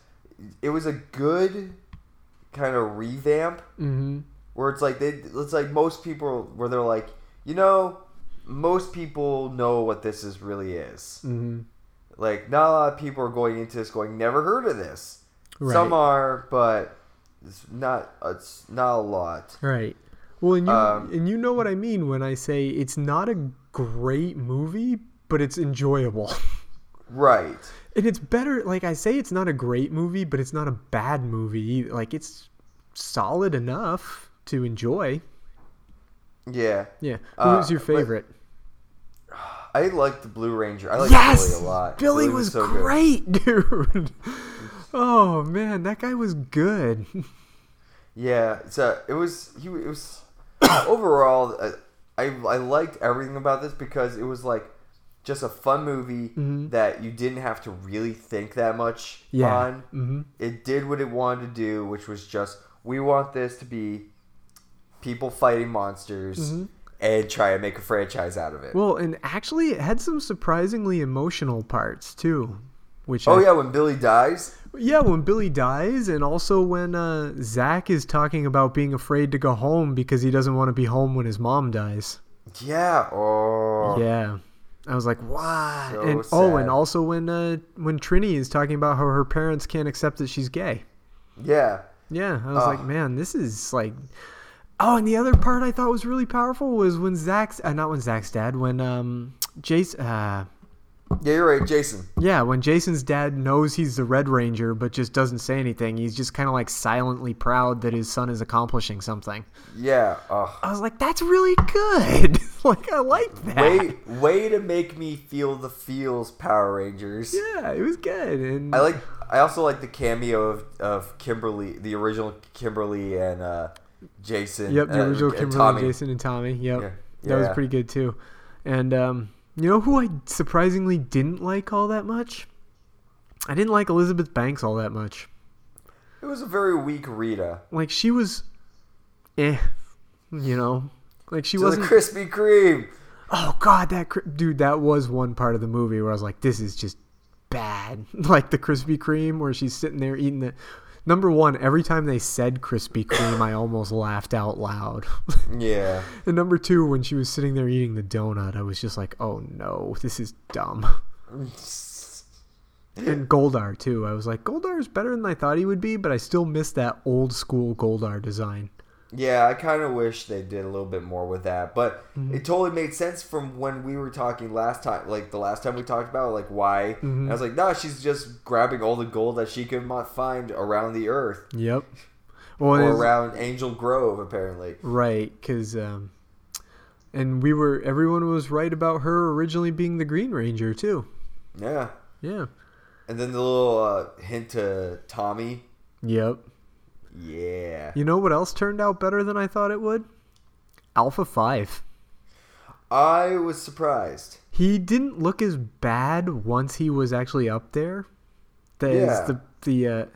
it was a good kind of revamp mm-hmm. where it's like they it's like most people where they're like you know most people know what this is really is. mm-hmm Like not a lot of people are going into this going never heard of this. Right. Some are, but it's not it's not a lot. right Well, and you Um, and you know what I mean when I say it's not a great movie, but it's enjoyable. Right. and it's better like I say it's not a great movie, but it's not a bad movie. either. Like it's solid enough to enjoy. Yeah. Yeah. Uh, Who's your but- favorite? I like the Blue Ranger. I like yes, Billy a lot. Billy was, so good. great, dude. oh man, that guy was good. Yeah, so it was he it was overall uh, I I liked everything about this because it was like just a fun movie that you didn't have to really think that much Mm-hmm. Yeah. on. Mm-hmm. It did what it wanted to do, which was just we want this to be people fighting monsters and try and make a franchise out of it. Mm-hmm. Well, and actually, it had some surprisingly emotional parts too. Which oh I- yeah, when Billy dies, yeah, when Billy dies, and also when uh, Zach is talking about being afraid to go home because he doesn't want to be home when his mom dies. yeah, oh Yeah, I was like, what? So and oh, and also when uh, when Trini is talking about how her parents can't accept that she's gay. yeah, Yeah, I was like, man, this is like. Oh, and the other part I thought was really powerful was when Zach's uh, not when Zach's dad, when um Jason, uh, yeah. You're right, Jason. yeah, when Jason's dad knows he's the Red Ranger but just doesn't say anything. He's just kind of like silently proud that his son is accomplishing something. Yeah, oh. I was like, that's really good. like I like that. way way to make me feel the feels Power Rangers. Yeah, it was good. And I like. I also like the cameo of, of Kimberly, the original Kimberly and uh, Jason. Yep, the uh, original and Kimberly, Tommy. Jason, and Tommy. Yep, Yeah. that was pretty good too. And um, you know who I surprisingly didn't like all that much? I didn't like Elizabeth Banks all that much. It was a very weak Rita. Like she was, eh, you know, like she To wasn't. Krispy Kreme. oh God, that dude, that was one part of the movie where I was like, this is just bad. like the Krispy Kreme where she's sitting there eating the. Number one, every time they said Krispy Kreme, I almost laughed out loud. Yeah. And number two, when she was sitting there eating the donut, I was just like, oh no, this is dumb. and Goldar, too. I was like, Goldar is better than I thought he would be, but I still miss that old school Goldar design. Yeah, I kind of wish they did a little bit more with that, but Mm-hmm. it totally made sense from when we were talking last time. Like the last time we talked about like why. Mm-hmm. I was like, no, she's just grabbing all the gold that she can mo- find around the earth Yep. Well, or around Angel Grove, apparently. right, because, um, and we were, everyone was right about her originally being the Green Ranger, too. Yeah. Yeah. And then the little uh, hint to Tommy. Yep. Yeah. You know what else turned out better than I thought it would? Alpha 5. I was surprised. He didn't look as bad once he was actually up there. That is Yeah. the the uh,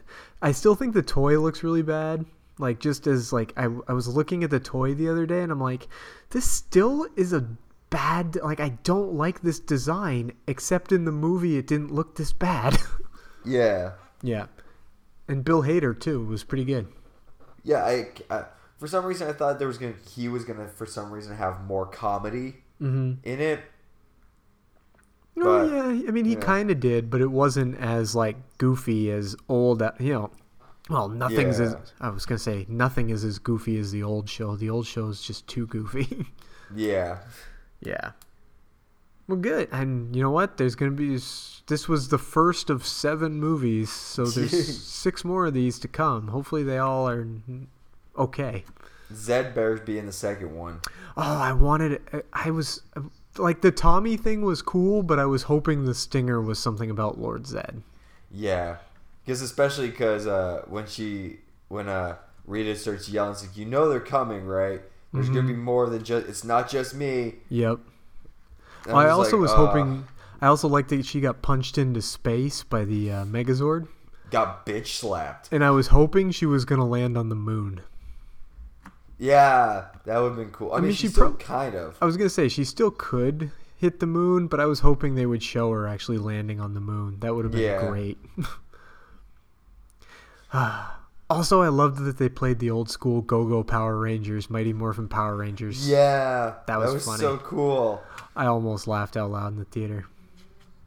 I still think the toy looks really bad. Like just as like I I was looking at the toy the other day and I'm like, this still is a bad like I don't like this design except in the movie it didn't look this bad. Yeah. yeah. And Bill Hader too was pretty good. Yeah, I, I for some reason I thought there was gonna he was gonna for some reason have more comedy Mhm. in it. Oh But, yeah, I mean he yeah. kind of did, but it wasn't as like goofy as old. uh, You know, well, nothing's as I was gonna say nothing is as goofy as the old show. The old show is just too goofy. Yeah. yeah. Well, good, and you know what? There's gonna be this was the first of seven movies, so there's six more of these to come. Hopefully, they all are okay. Zed bears being the second one. Oh, I wanted. I was like the Tommy thing was cool, but I was hoping the stinger was something about Lord Zedd. Yeah, because especially because uh, when she when uh, Rita starts yelling, it's like you know they're coming, right? There's gonna be more than just. It's not just me. Yep. And I was also like, was uh, hoping. I also liked that she got punched into space by the uh, Megazord, got bitch slapped. and I was hoping she was gonna land on the moon. Yeah, that would have been cool. I, mean, mean, she she still kind of. I was gonna say she still could hit the moon, but I was hoping they would show her actually landing on the moon. That would have been Yeah. great. also, I loved that they played the old school Go Go Power Rangers, Mighty Morphin Power Rangers. Yeah, That was funny. so cool. I almost laughed out loud in the theater.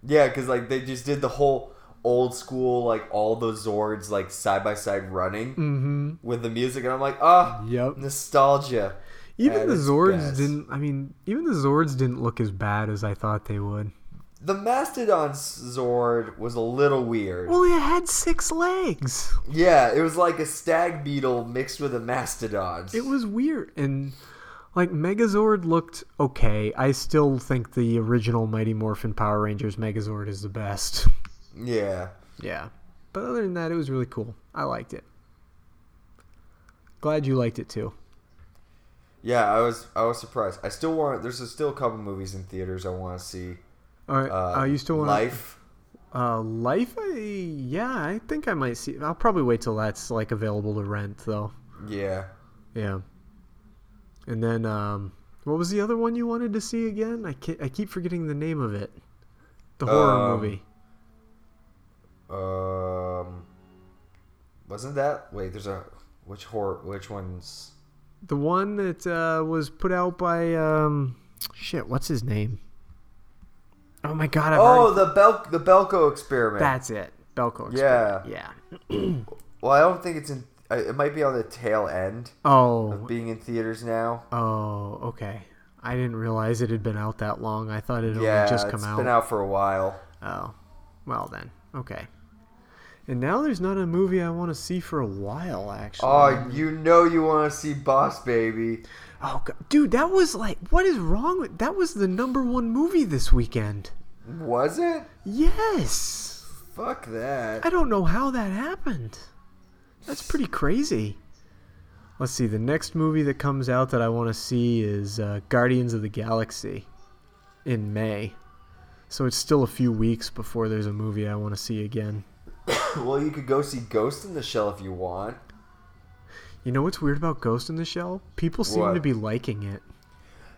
Yeah, because like they just did the whole old school like all the Zords like side by side running Mm-hmm. with the music, and I'm like, ah, Yep. nostalgia. Even the Zords best. didn't. I mean, even the Zords didn't look as bad as I thought they would. The Mastodon Zord was a little weird. Well, it had six legs. Yeah, it was like a stag beetle mixed with a mastodon. It was weird, and like Megazord looked okay. I still think the original Mighty Morphin Power Rangers Megazord is the best. Yeah. Yeah, but other than that, it was really cool. I liked it. Glad you liked it too. Yeah, I was I was surprised. I still want there's still a couple movies in theaters I want to see. All right, Uh, uh, you still want Life. Uh, Life. I, yeah, I think I might see. I'll probably wait till that's like available to rent though. Yeah. Yeah. And then, um, what was the other one you wanted to see again? I I keep forgetting the name of it. The horror Um, movie. Um Wasn't that? Wait, there's a which horror which one's The one that uh, was put out by um, shit. What's his name? Oh my god! I've Oh, already- the Bel the Belko experiment. that's it. Belko. Yeah. Experiment. Yeah. well, I don't think it's in it might be on the tail end Oh. of being in theaters now. Oh. Okay. I didn't realize it had been out that long. I thought it had Yeah, only just come it's out. been out for a while. Oh. Well then. Okay. And now there's not a movie I want to see for a while. Actually. Oh, you know you want to see Boss Baby. Oh, God. dude, that was like, what is wrong with that? Was the number one movie this weekend? Was it? Yes. Fuck that. I don't know how that happened. That's pretty crazy. Let's see. The next movie that comes out that I want to see is uh, Guardians of the Galaxy in May. So it's still a few weeks before there's a movie I want to see again. well, you could go see Ghost in the Shell if you want. You know what's weird about Ghost in the Shell? People seem What? to be liking it.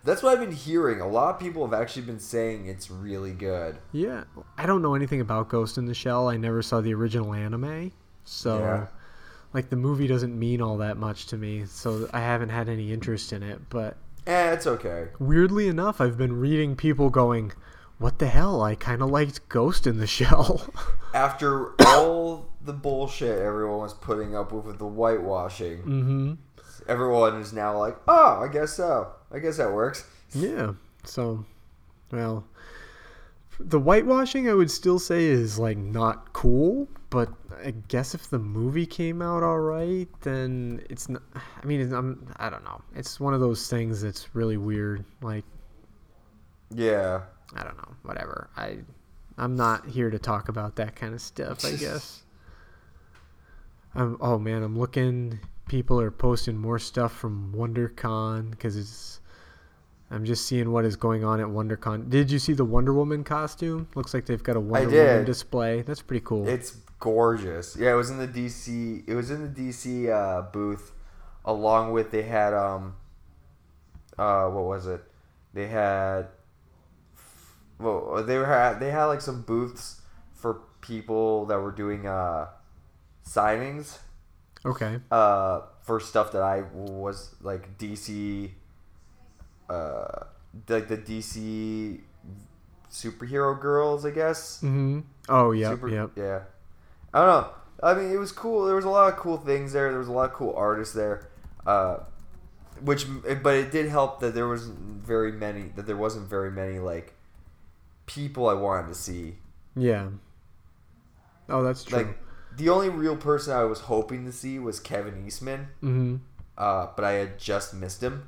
That's what I've been hearing. A lot of people have actually been saying it's really good. Yeah, I don't know anything about Ghost in the Shell. I never saw the original anime, so Yeah. Like the movie doesn't mean all that much to me. So I haven't had any interest in it. But Eh, it's okay. weirdly enough, I've been reading people going, "What the hell? I kind of liked Ghost in the Shell." After all the bullshit everyone was putting up with with the whitewashing, mm-hmm. everyone is now like, oh, I guess so. I guess that works. Yeah. So, well, the whitewashing I would still say is like not cool, but I guess if the movie came out all right, then it's not. I mean, it's, I'm, I don't know. It's one of those things that's really weird. Like, Yeah. I don't know. Whatever. I, I'm not here to talk about that kind of stuff. I guess. Um. Oh man, I'm looking. People are posting more stuff from WonderCon because it's. I'm just seeing what is going on at WonderCon. Did you see the Wonder Woman costume? Looks like they've got a Wonder Woman display. That's pretty cool. It's gorgeous. Yeah, it was in the DC. It was in the DC uh, booth, along with they had um. Uh, what was it? They had. Well, they were they had like some booths for people that were doing uh, signings okay. uh, for stuff that I was like DC, uh, like the DC superhero girls, I guess. Mm-hmm. Oh yep. Super- yep. Yeah. I don't know. I mean, it was cool. There was a lot of cool things there. There was a lot of cool artists there. Uh, which, but it did help that there wasn't very many. That there wasn't very many like people I wanted to see. Yeah. Oh, that's true. Like the only real person I was hoping to see was Kevin Eastman. mm-hmm. Uh, but I had just missed him.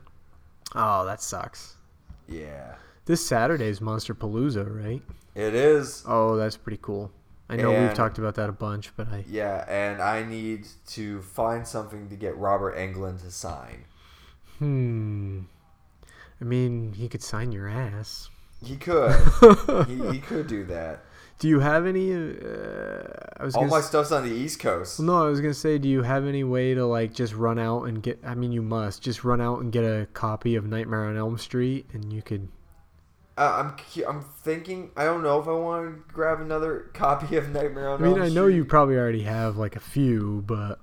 Oh, that sucks. Yeah. This Saturday's Monsterpalooza, right? It is. Oh, that's pretty cool. I know we've talked about that a bunch, but I Yeah, and I need to find something to get Robert Englund to sign. hmm. I mean, he could sign your ass. He could. he, he could do that. Do you have any? Uh, I was All my s- stuff's on the East Coast. no, I was gonna say, do you have any way to like just run out and get? I mean, you must just run out and get a copy of Nightmare on Elm Street, and you could. Uh, I'm I'm thinking. I don't know if I want to grab another copy of Nightmare on I mean, Elm I know Street. you probably already have like a few, but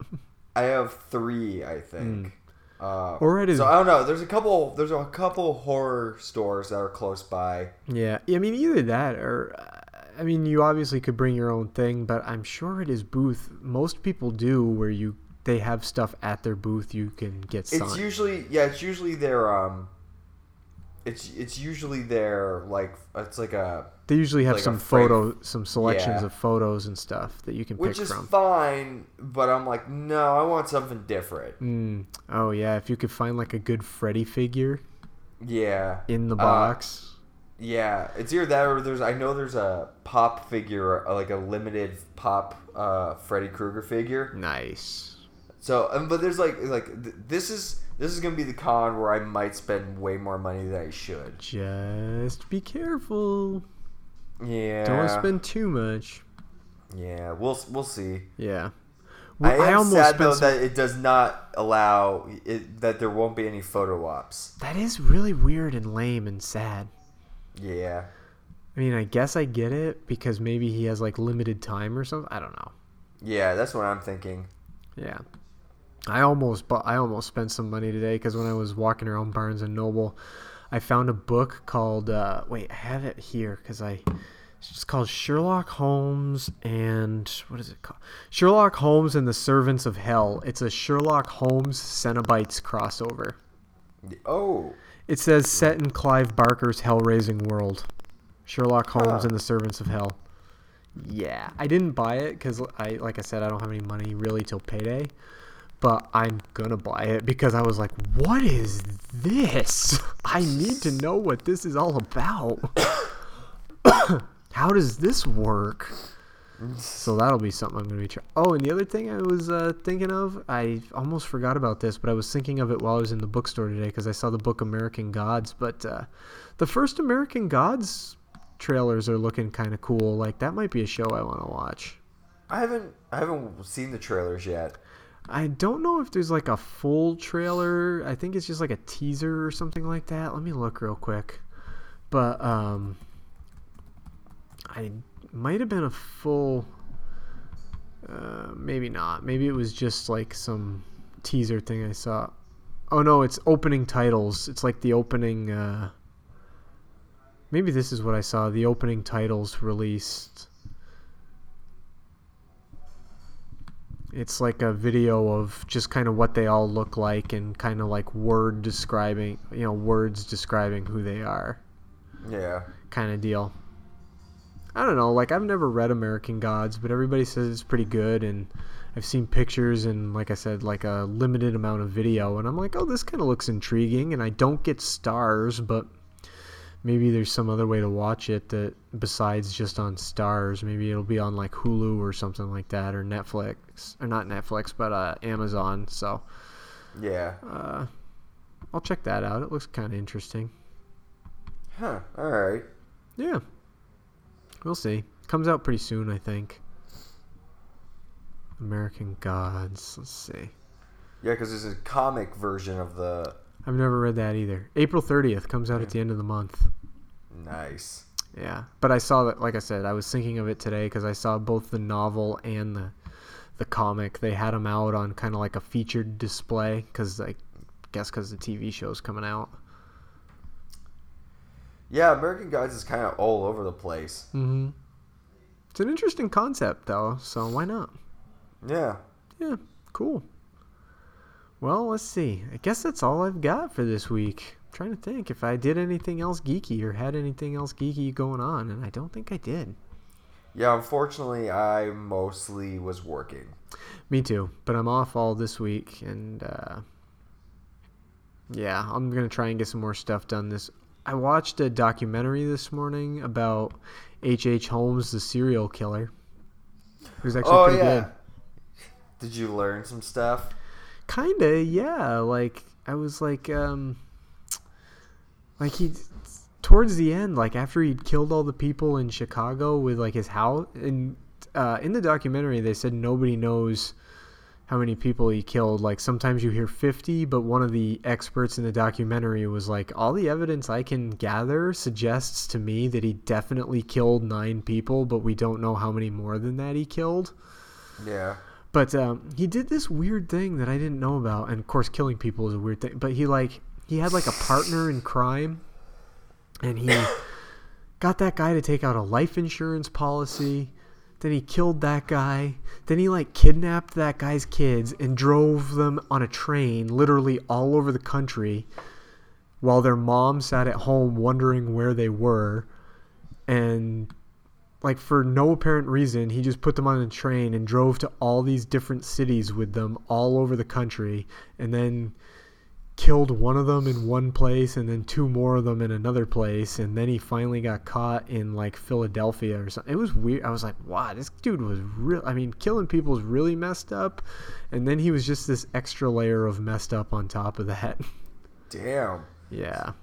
I have three, I think. Uh, Or it is- So I don't know. There's a couple. There's a couple horror stores that are close by. yeah, I mean, either that or. uh, I mean, you obviously could bring your own thing, but I'm sure it is booth, most people do where you they have stuff at their booth you can get signed. It's usually yeah, it's usually their um it's it's usually there like it's like a they usually have like some photo, some selections Yeah. of photos and stuff that you can which pick is from. fine, but I'm like, no, I want something different. Mm. Oh yeah, if you could find like a good Freddy figure Yeah. in the Uh, box. Yeah, it's either that or there's I know there's a pop figure, uh, like a limited pop uh, Freddy Krueger figure. nice. So, um, but there's like like th- this is this is gonna be the con where I might spend way more money than I should. Just be careful. Yeah. Don't spend too much. Yeah, we'll we'll see. Yeah. I Well, am almost sad though some- that it does not allow it, that there won't be any photo ops. that is really weird and lame and sad. Yeah. I mean, I guess I get it because maybe he has like limited time or something. I don't know. Yeah, that's what I'm thinking. Yeah. I almost bought, I almost spent some money today because when I was walking around Barnes and Noble, I found a book called uh, wait I have it here because I it's just called Sherlock Holmes and what is it called Sherlock Holmes and the Servants of Hell. It's a Sherlock Holmes Cenobites crossover. Oh, It says set in Clive Barker's hell-raising world. Sherlock Holmes Huh. and the Servants of Hell. Yeah, I didn't buy it because I, like I said, I don't have any money really till payday. But I'm gonna buy it because I was like, "What is this? I need to know what this is all about. How does this work?" So that'll be something I'm gonna be trying. Oh, and the other thing I was uh, thinking of, I almost forgot about this, but I was thinking of it while I was in the bookstore today because I saw the book American Gods. But uh, the first American Gods trailers are looking kind of cool. Like that might be a show I want to watch. I haven't I haven't seen the trailers yet. I don't know if there's like a full trailer. I think it's just like a teaser or something like that. Let me look real quick. But um I might have been a full uh maybe not. Maybe it was just like some teaser thing I saw. Oh no, it's opening titles. It's like the opening uh Maybe this is what I saw. The opening titles released. It's like a video of just kind of what they all look like and kind of like word describing, you know, words describing who they are, Yeah. kind of deal. I don't know, like I've never read American Gods, but everybody says it's pretty good and I've seen pictures and like I said like a limited amount of video and I'm like, "Oh, this kind of looks intriguing." And I don't get Starz, but maybe there's some other way to watch it that besides just on Starz maybe it'll be on like hulu or something like that or netflix or not netflix but uh, amazon so Yeah. uh, i'll check that out. It looks kind of interesting. Huh. All right. yeah. We'll see. Comes out pretty soon i think. American gods. Let's see. Yeah, because there's a comic version of the i've never read that either april 30th comes out at the end of the month nice. Yeah, but I saw that. Like I said, I was thinking of it today because I saw both the novel and the the comic. They had them out on kind of like a featured display because I guess because the TV show's coming out. Yeah, American Gods is kind of all over the place. Mm-hmm. It's an interesting concept though, so why not? Yeah. Yeah, cool. Well, let's see. I guess that's all I've got for this week. I'm trying to think if I did anything else geeky or had anything else geeky going on, and I don't think I did. Yeah, unfortunately, I mostly was working. Me too, but I'm off all this week, and uh, yeah, I'm gonna try and get some more stuff done. This I watched a documentary this morning about H. H. Holmes, the serial killer. It was actually oh pretty yeah. good. Did you learn some stuff? Kinda, yeah. Like I was like, um, like he towards the end, like after he'd killed all the people in Chicago with like his house, and uh, in the documentary they said nobody knows how many people he killed. Like sometimes you hear 50, but one of the experts in the documentary was like, all the evidence I can gather suggests to me that he definitely killed nine people, but we don't know how many more than that he killed. Yeah. But um, he did this weird thing that I didn't know about, and of course, killing people is a weird thing. But he like he had like a partner in crime, and he got that guy to take out a life insurance policy, then he killed that guy. Then he like kidnapped that guy's kids and drove them on a train literally all over the country while their mom sat at home wondering where they were. And like for no apparent reason, he just put them on a train and drove to all these different cities with them all over the country and then killed one of them in one place and then two more of them in another place and then he finally got caught in like Philadelphia or something. It was weird. I was like, "Wow, this dude was real I mean, killing people is really messed up." And then he was just this extra layer of messed up on top of that. Damn. yeah.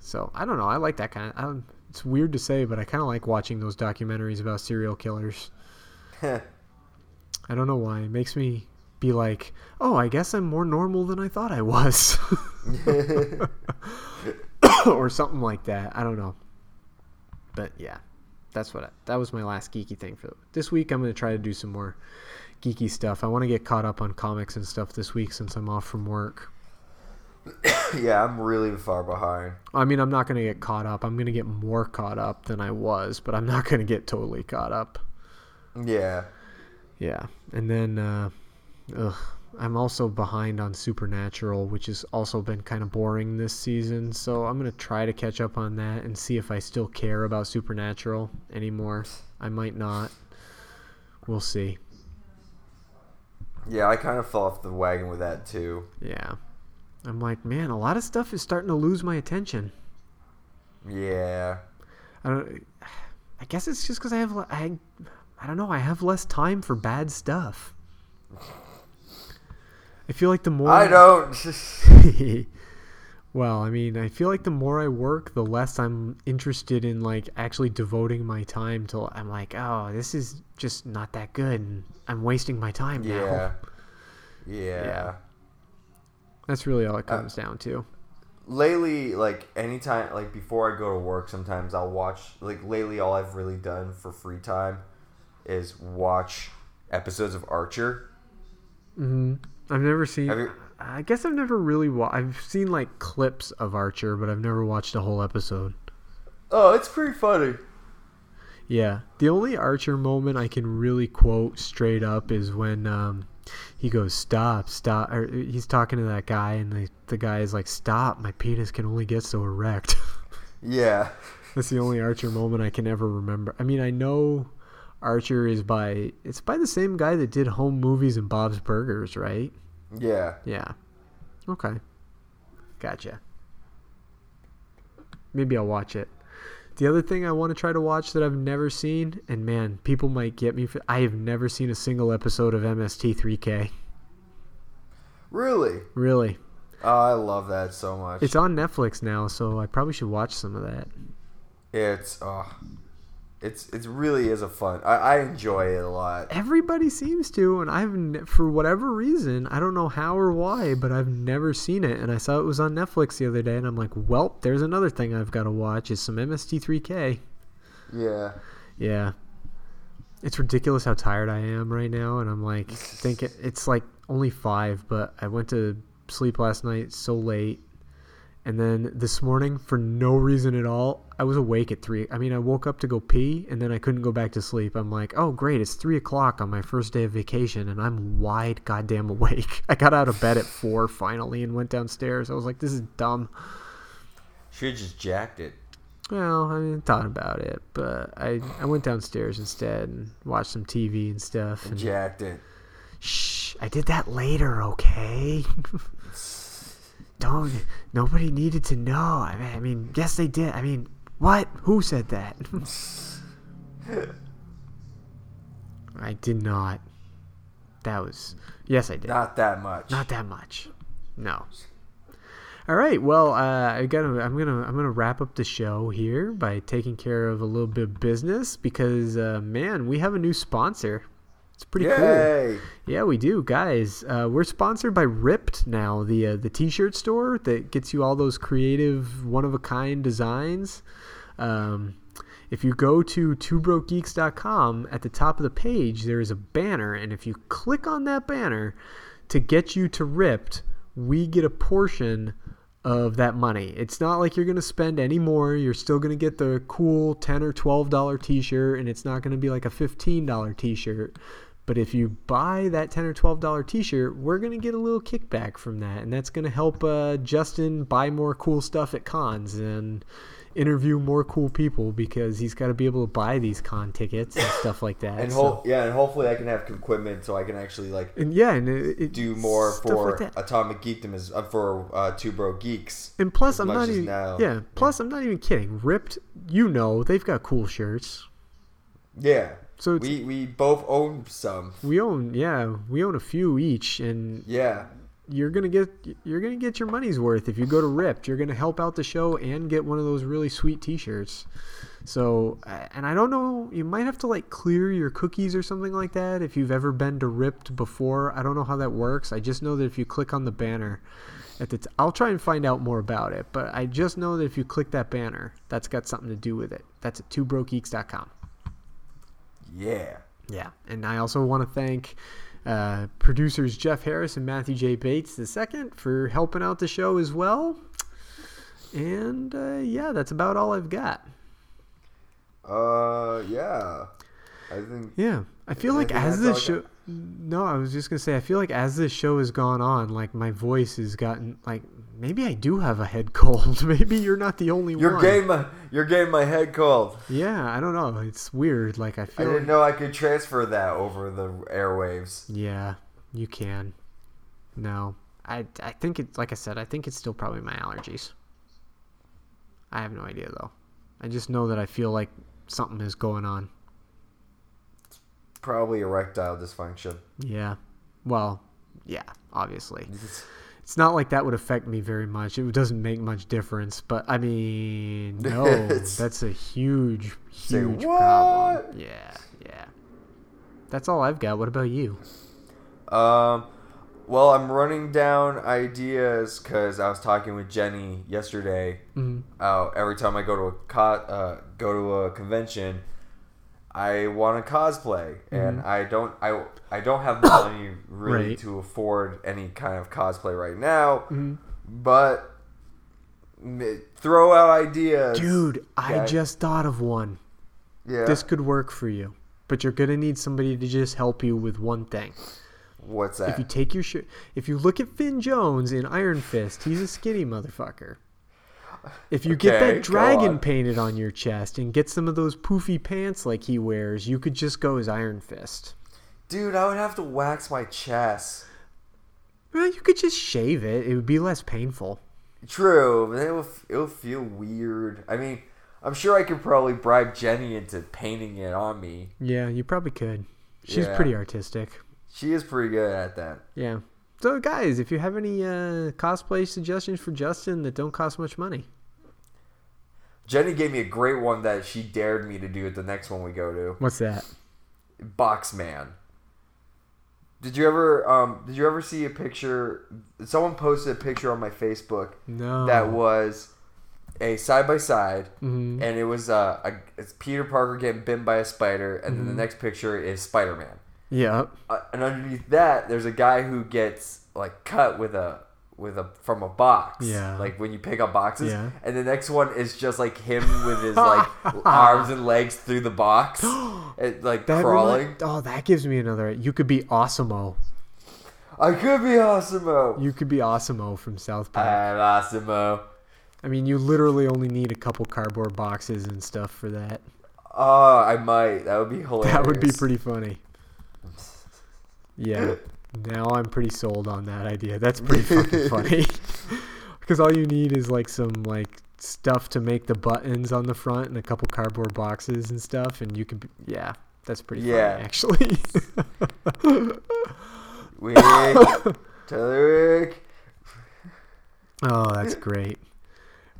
So, I don't know. I like that kind of it's weird to say, but I kind of like watching those documentaries about serial killers. I don't know why. It makes me be like, oh, I guess I'm more normal than I thought I was. or something like that. I don't know. But yeah, that's what I, that was my last geeky thing for this week. I'm going to try to do some more geeky stuff. I want to get caught up on comics and stuff this week since I'm off from work. yeah, I'm really far behind. I mean, I'm not going to get caught up. I'm going to get more caught up than I was, but I'm not going to get totally caught up. Yeah. Yeah. And then uh ugh, I'm also behind on Supernatural, which has also been kind of boring this season. So I'm going to try to catch up on that and see if I still care about Supernatural anymore. I might not. We'll see. Yeah, I kind of fell off the wagon with that too. Yeah. I'm like, man, a lot of stuff is starting to lose my attention. Yeah. I don't I guess it's just cuz I have I I don't know, I have less time for bad stuff. I feel like the more I don't. well, I mean, I feel like the more I work, the less I'm interested in like actually devoting my time to. I'm like, oh, this is just not that good, and I'm wasting my time yeah. now. Yeah. Yeah. That's really all it Uh, comes down to. Lately, like anytime, like before I go to work, sometimes I'll watch. Like lately, all I've really done for free time is watch episodes of Archer. hmm I've never seen. You- I guess I've never really. watched. I've seen like clips of Archer, but I've never watched a whole episode. Oh, it's pretty funny. Yeah, the only Archer moment I can really quote straight up is when um, he goes, "Stop, stop!" Or he's talking to that guy, and the the guy is like, "Stop! My penis can only get so erect." Yeah. That's the only Archer moment I can ever remember. I mean, I know Archer is by it's by the same guy that did Home Movies and Bob's Burgers, right? Yeah. Yeah. Okay. Gotcha. Maybe I'll watch it. The other thing I want to try to watch that I've never seen, and man, people might get me for I have never seen a single episode of MST3K. Really? Really. Oh, I love that so much. It's on Netflix now, so I probably should watch some of that. It's oh, it's it really is a fun. I, I enjoy it a lot. Everybody seems to, and I've ne- for whatever reason, I don't know how or why, but I've never seen it. And I saw it was on Netflix the other day, and I'm like, well, there's another thing I've got to watch is some MST3K. Yeah. Yeah. It's ridiculous how tired I am right now, and I'm like thinking it's like only five, but I went to sleep last night so late, and then this morning for no reason at all, I was awake at three. I mean, I woke up to go pee, and then I couldn't go back to sleep. I'm like, oh great, it's three o'clock on my first day of vacation, and I'm wide goddamn awake. I got out of bed at four finally and went downstairs. I was like, this is dumb. Should have just jacked it. Well, I mean, thought about it, but I I went downstairs instead and watched some TV and stuff. And Jacked it. shh, I did that later, okay? Don't. Nobody needed to know. I mean, I mean, yes, they did. I mean, what? Who said that? I did not. That was. Yes, I did. Not that much. Not that much. No. All right. Well, uh, I got. I'm gonna. I'm gonna wrap up the show here by taking care of a little bit of business because, uh, man, we have a new sponsor. It's pretty cool. Yeah, we do, guys. Uh, we're sponsored by RIPT now, the uh, the T-shirt store that gets you all those creative, one of a kind designs. Um, if you go to twobrokegeeks.com, at the top of the page there is a banner, and if you click on that banner to get you to RIPT, we get a portion of that money. It's not like you're going to spend any more. You're still going to get the cool 10 or 12 dollar t-shirt and it's not going to be like a 15 dollar t-shirt. But if you buy that 10 or 12 dollar t-shirt, we're going to get a little kickback from that and that's going to help uh, Justin buy more cool stuff at cons and interview more cool people because he's got to be able to buy these con tickets and stuff like that. And So- yeah, and hopefully I can have equipment so I can actually like and yeah, and it, it- do more for like. Atomic Geekdom is uh, for uh, Two Broke Geeks. And plus, I'm not even now. yeah. Plus, I'm not even kidding. RIPT, you know, they've got cool shirts. Yeah. So we we both own some. We own yeah, we own a few each, and Yeah. you're gonna get you're gonna get your money's worth if you go to RIPT. You're gonna help out the show and get one of those really sweet T-shirts. So, and I don't know, you might have to like clear your cookies or something like that if you've ever been to RIPT before. I don't know how that works. I just know that if you click on the banner at the, t- I'll try and find out more about it. But I just know that if you click that banner, that's got something to do with it. That's at twobrokegeeks.com. Yeah. Yeah, and I also want to thank uh, producers Jeff Harris and Matthew J. Bates II for helping out the show as well. And uh, yeah, that's about all I've got. Uh yeah. I think Yeah, I feel I like as that's all this I show. got. No, I was just gonna say I feel like as this show has gone on, like my voice has gotten like maybe I do have a head cold. maybe you're not the only you're one. getting my you're getting my head cold. Yeah, I don't know. It's weird. Like I feel. I didn't know I could transfer that over the airwaves. Yeah, you can. No, I I think it's like I said. I think it's still probably my allergies. I have no idea though. I just know that I feel like something is going on. Probably erectile dysfunction. Yeah. Well, yeah, obviously. It's not like that would affect me very much. It doesn't make much difference, but I mean, no, that's a huge, huge problem. Yeah, yeah. That's all I've got. What about you? Um, well, I'm running down ideas because I was talking with Jenny yesterday. Mhm. Uh, every time I go to a co- uh, go to a convention, I want to cosplay, and Mhm. I don't. I I don't have the money really Right. to afford any kind of cosplay right now. Mhm. But throw out ideas, Dude, I just thought of one. Yeah. This could work for you, but you're gonna need somebody to just help you with one thing. What's that? If you take your shirt, if you look at Finn Jones in Iron Fist, he's a skinny motherfucker. If you get that dragon on. painted on your chest and get some of those poofy pants like he wears, you could just go as Iron Fist. Dude, I would have to wax my chest. Well, you could just shave it. It would be less painful. True, but it will it'll feel weird. I mean, I'm sure I could probably bribe Jenny into painting it on me. Yeah, you probably could. She's Yeah. pretty artistic. She is pretty good at that. Yeah. So, guys, if you have any uh, cosplay suggestions for Justin that don't cost much money, Jenny gave me a great one that she dared me to do at the next one we go to. what's that? Boxman. Did you ever um did you ever see a picture someone posted a picture on my Facebook No. that was a side by side Mhm. and it was uh a, it's Peter Parker getting bitten by a spider and then the Mhm. next picture is Spider-Man. Yeah. uh, and underneath that there's a guy who gets like cut with a with a from a box Yeah. like when you pick up boxes Yeah. and the next one is just like him with his like arms and legs through the box and, like That crawling remi- oh, that gives me another. You could be AWESOM-O. i could be awesome You could be AWESOM-O from South Park. i'm awesome I mean, you literally only need a couple cardboard boxes and stuff for that. oh i might that would be hilarious That would be pretty funny. Yeah. Now I'm pretty sold on that idea. That's pretty fucking funny. Because all you need is like some like stuff to make the buttons on the front and a couple cardboard boxes and stuff, and you can. Be, yeah, that's pretty Yeah. funny actually. Wick, Tyler oh, that's great.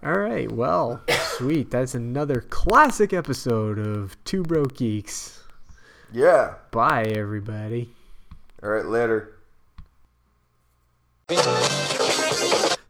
All right, well, sweet. That's another classic episode of Two Broke Geeks. yeah Bye, everybody. All right later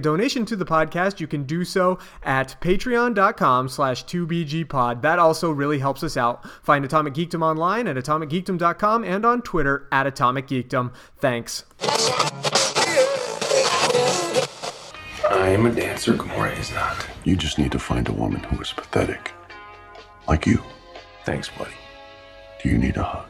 a donation to the podcast, you can do so at patreon.com slash 2BGPod. That also really helps us out. Find Atomic Geekdom online at atomicgeekdom.com and on Twitter at Atomic Geekdom. Thanks. I am a dancer, Gamora is not. You just need to find a woman who is pathetic. Like you. Thanks, buddy. Do you need a hug?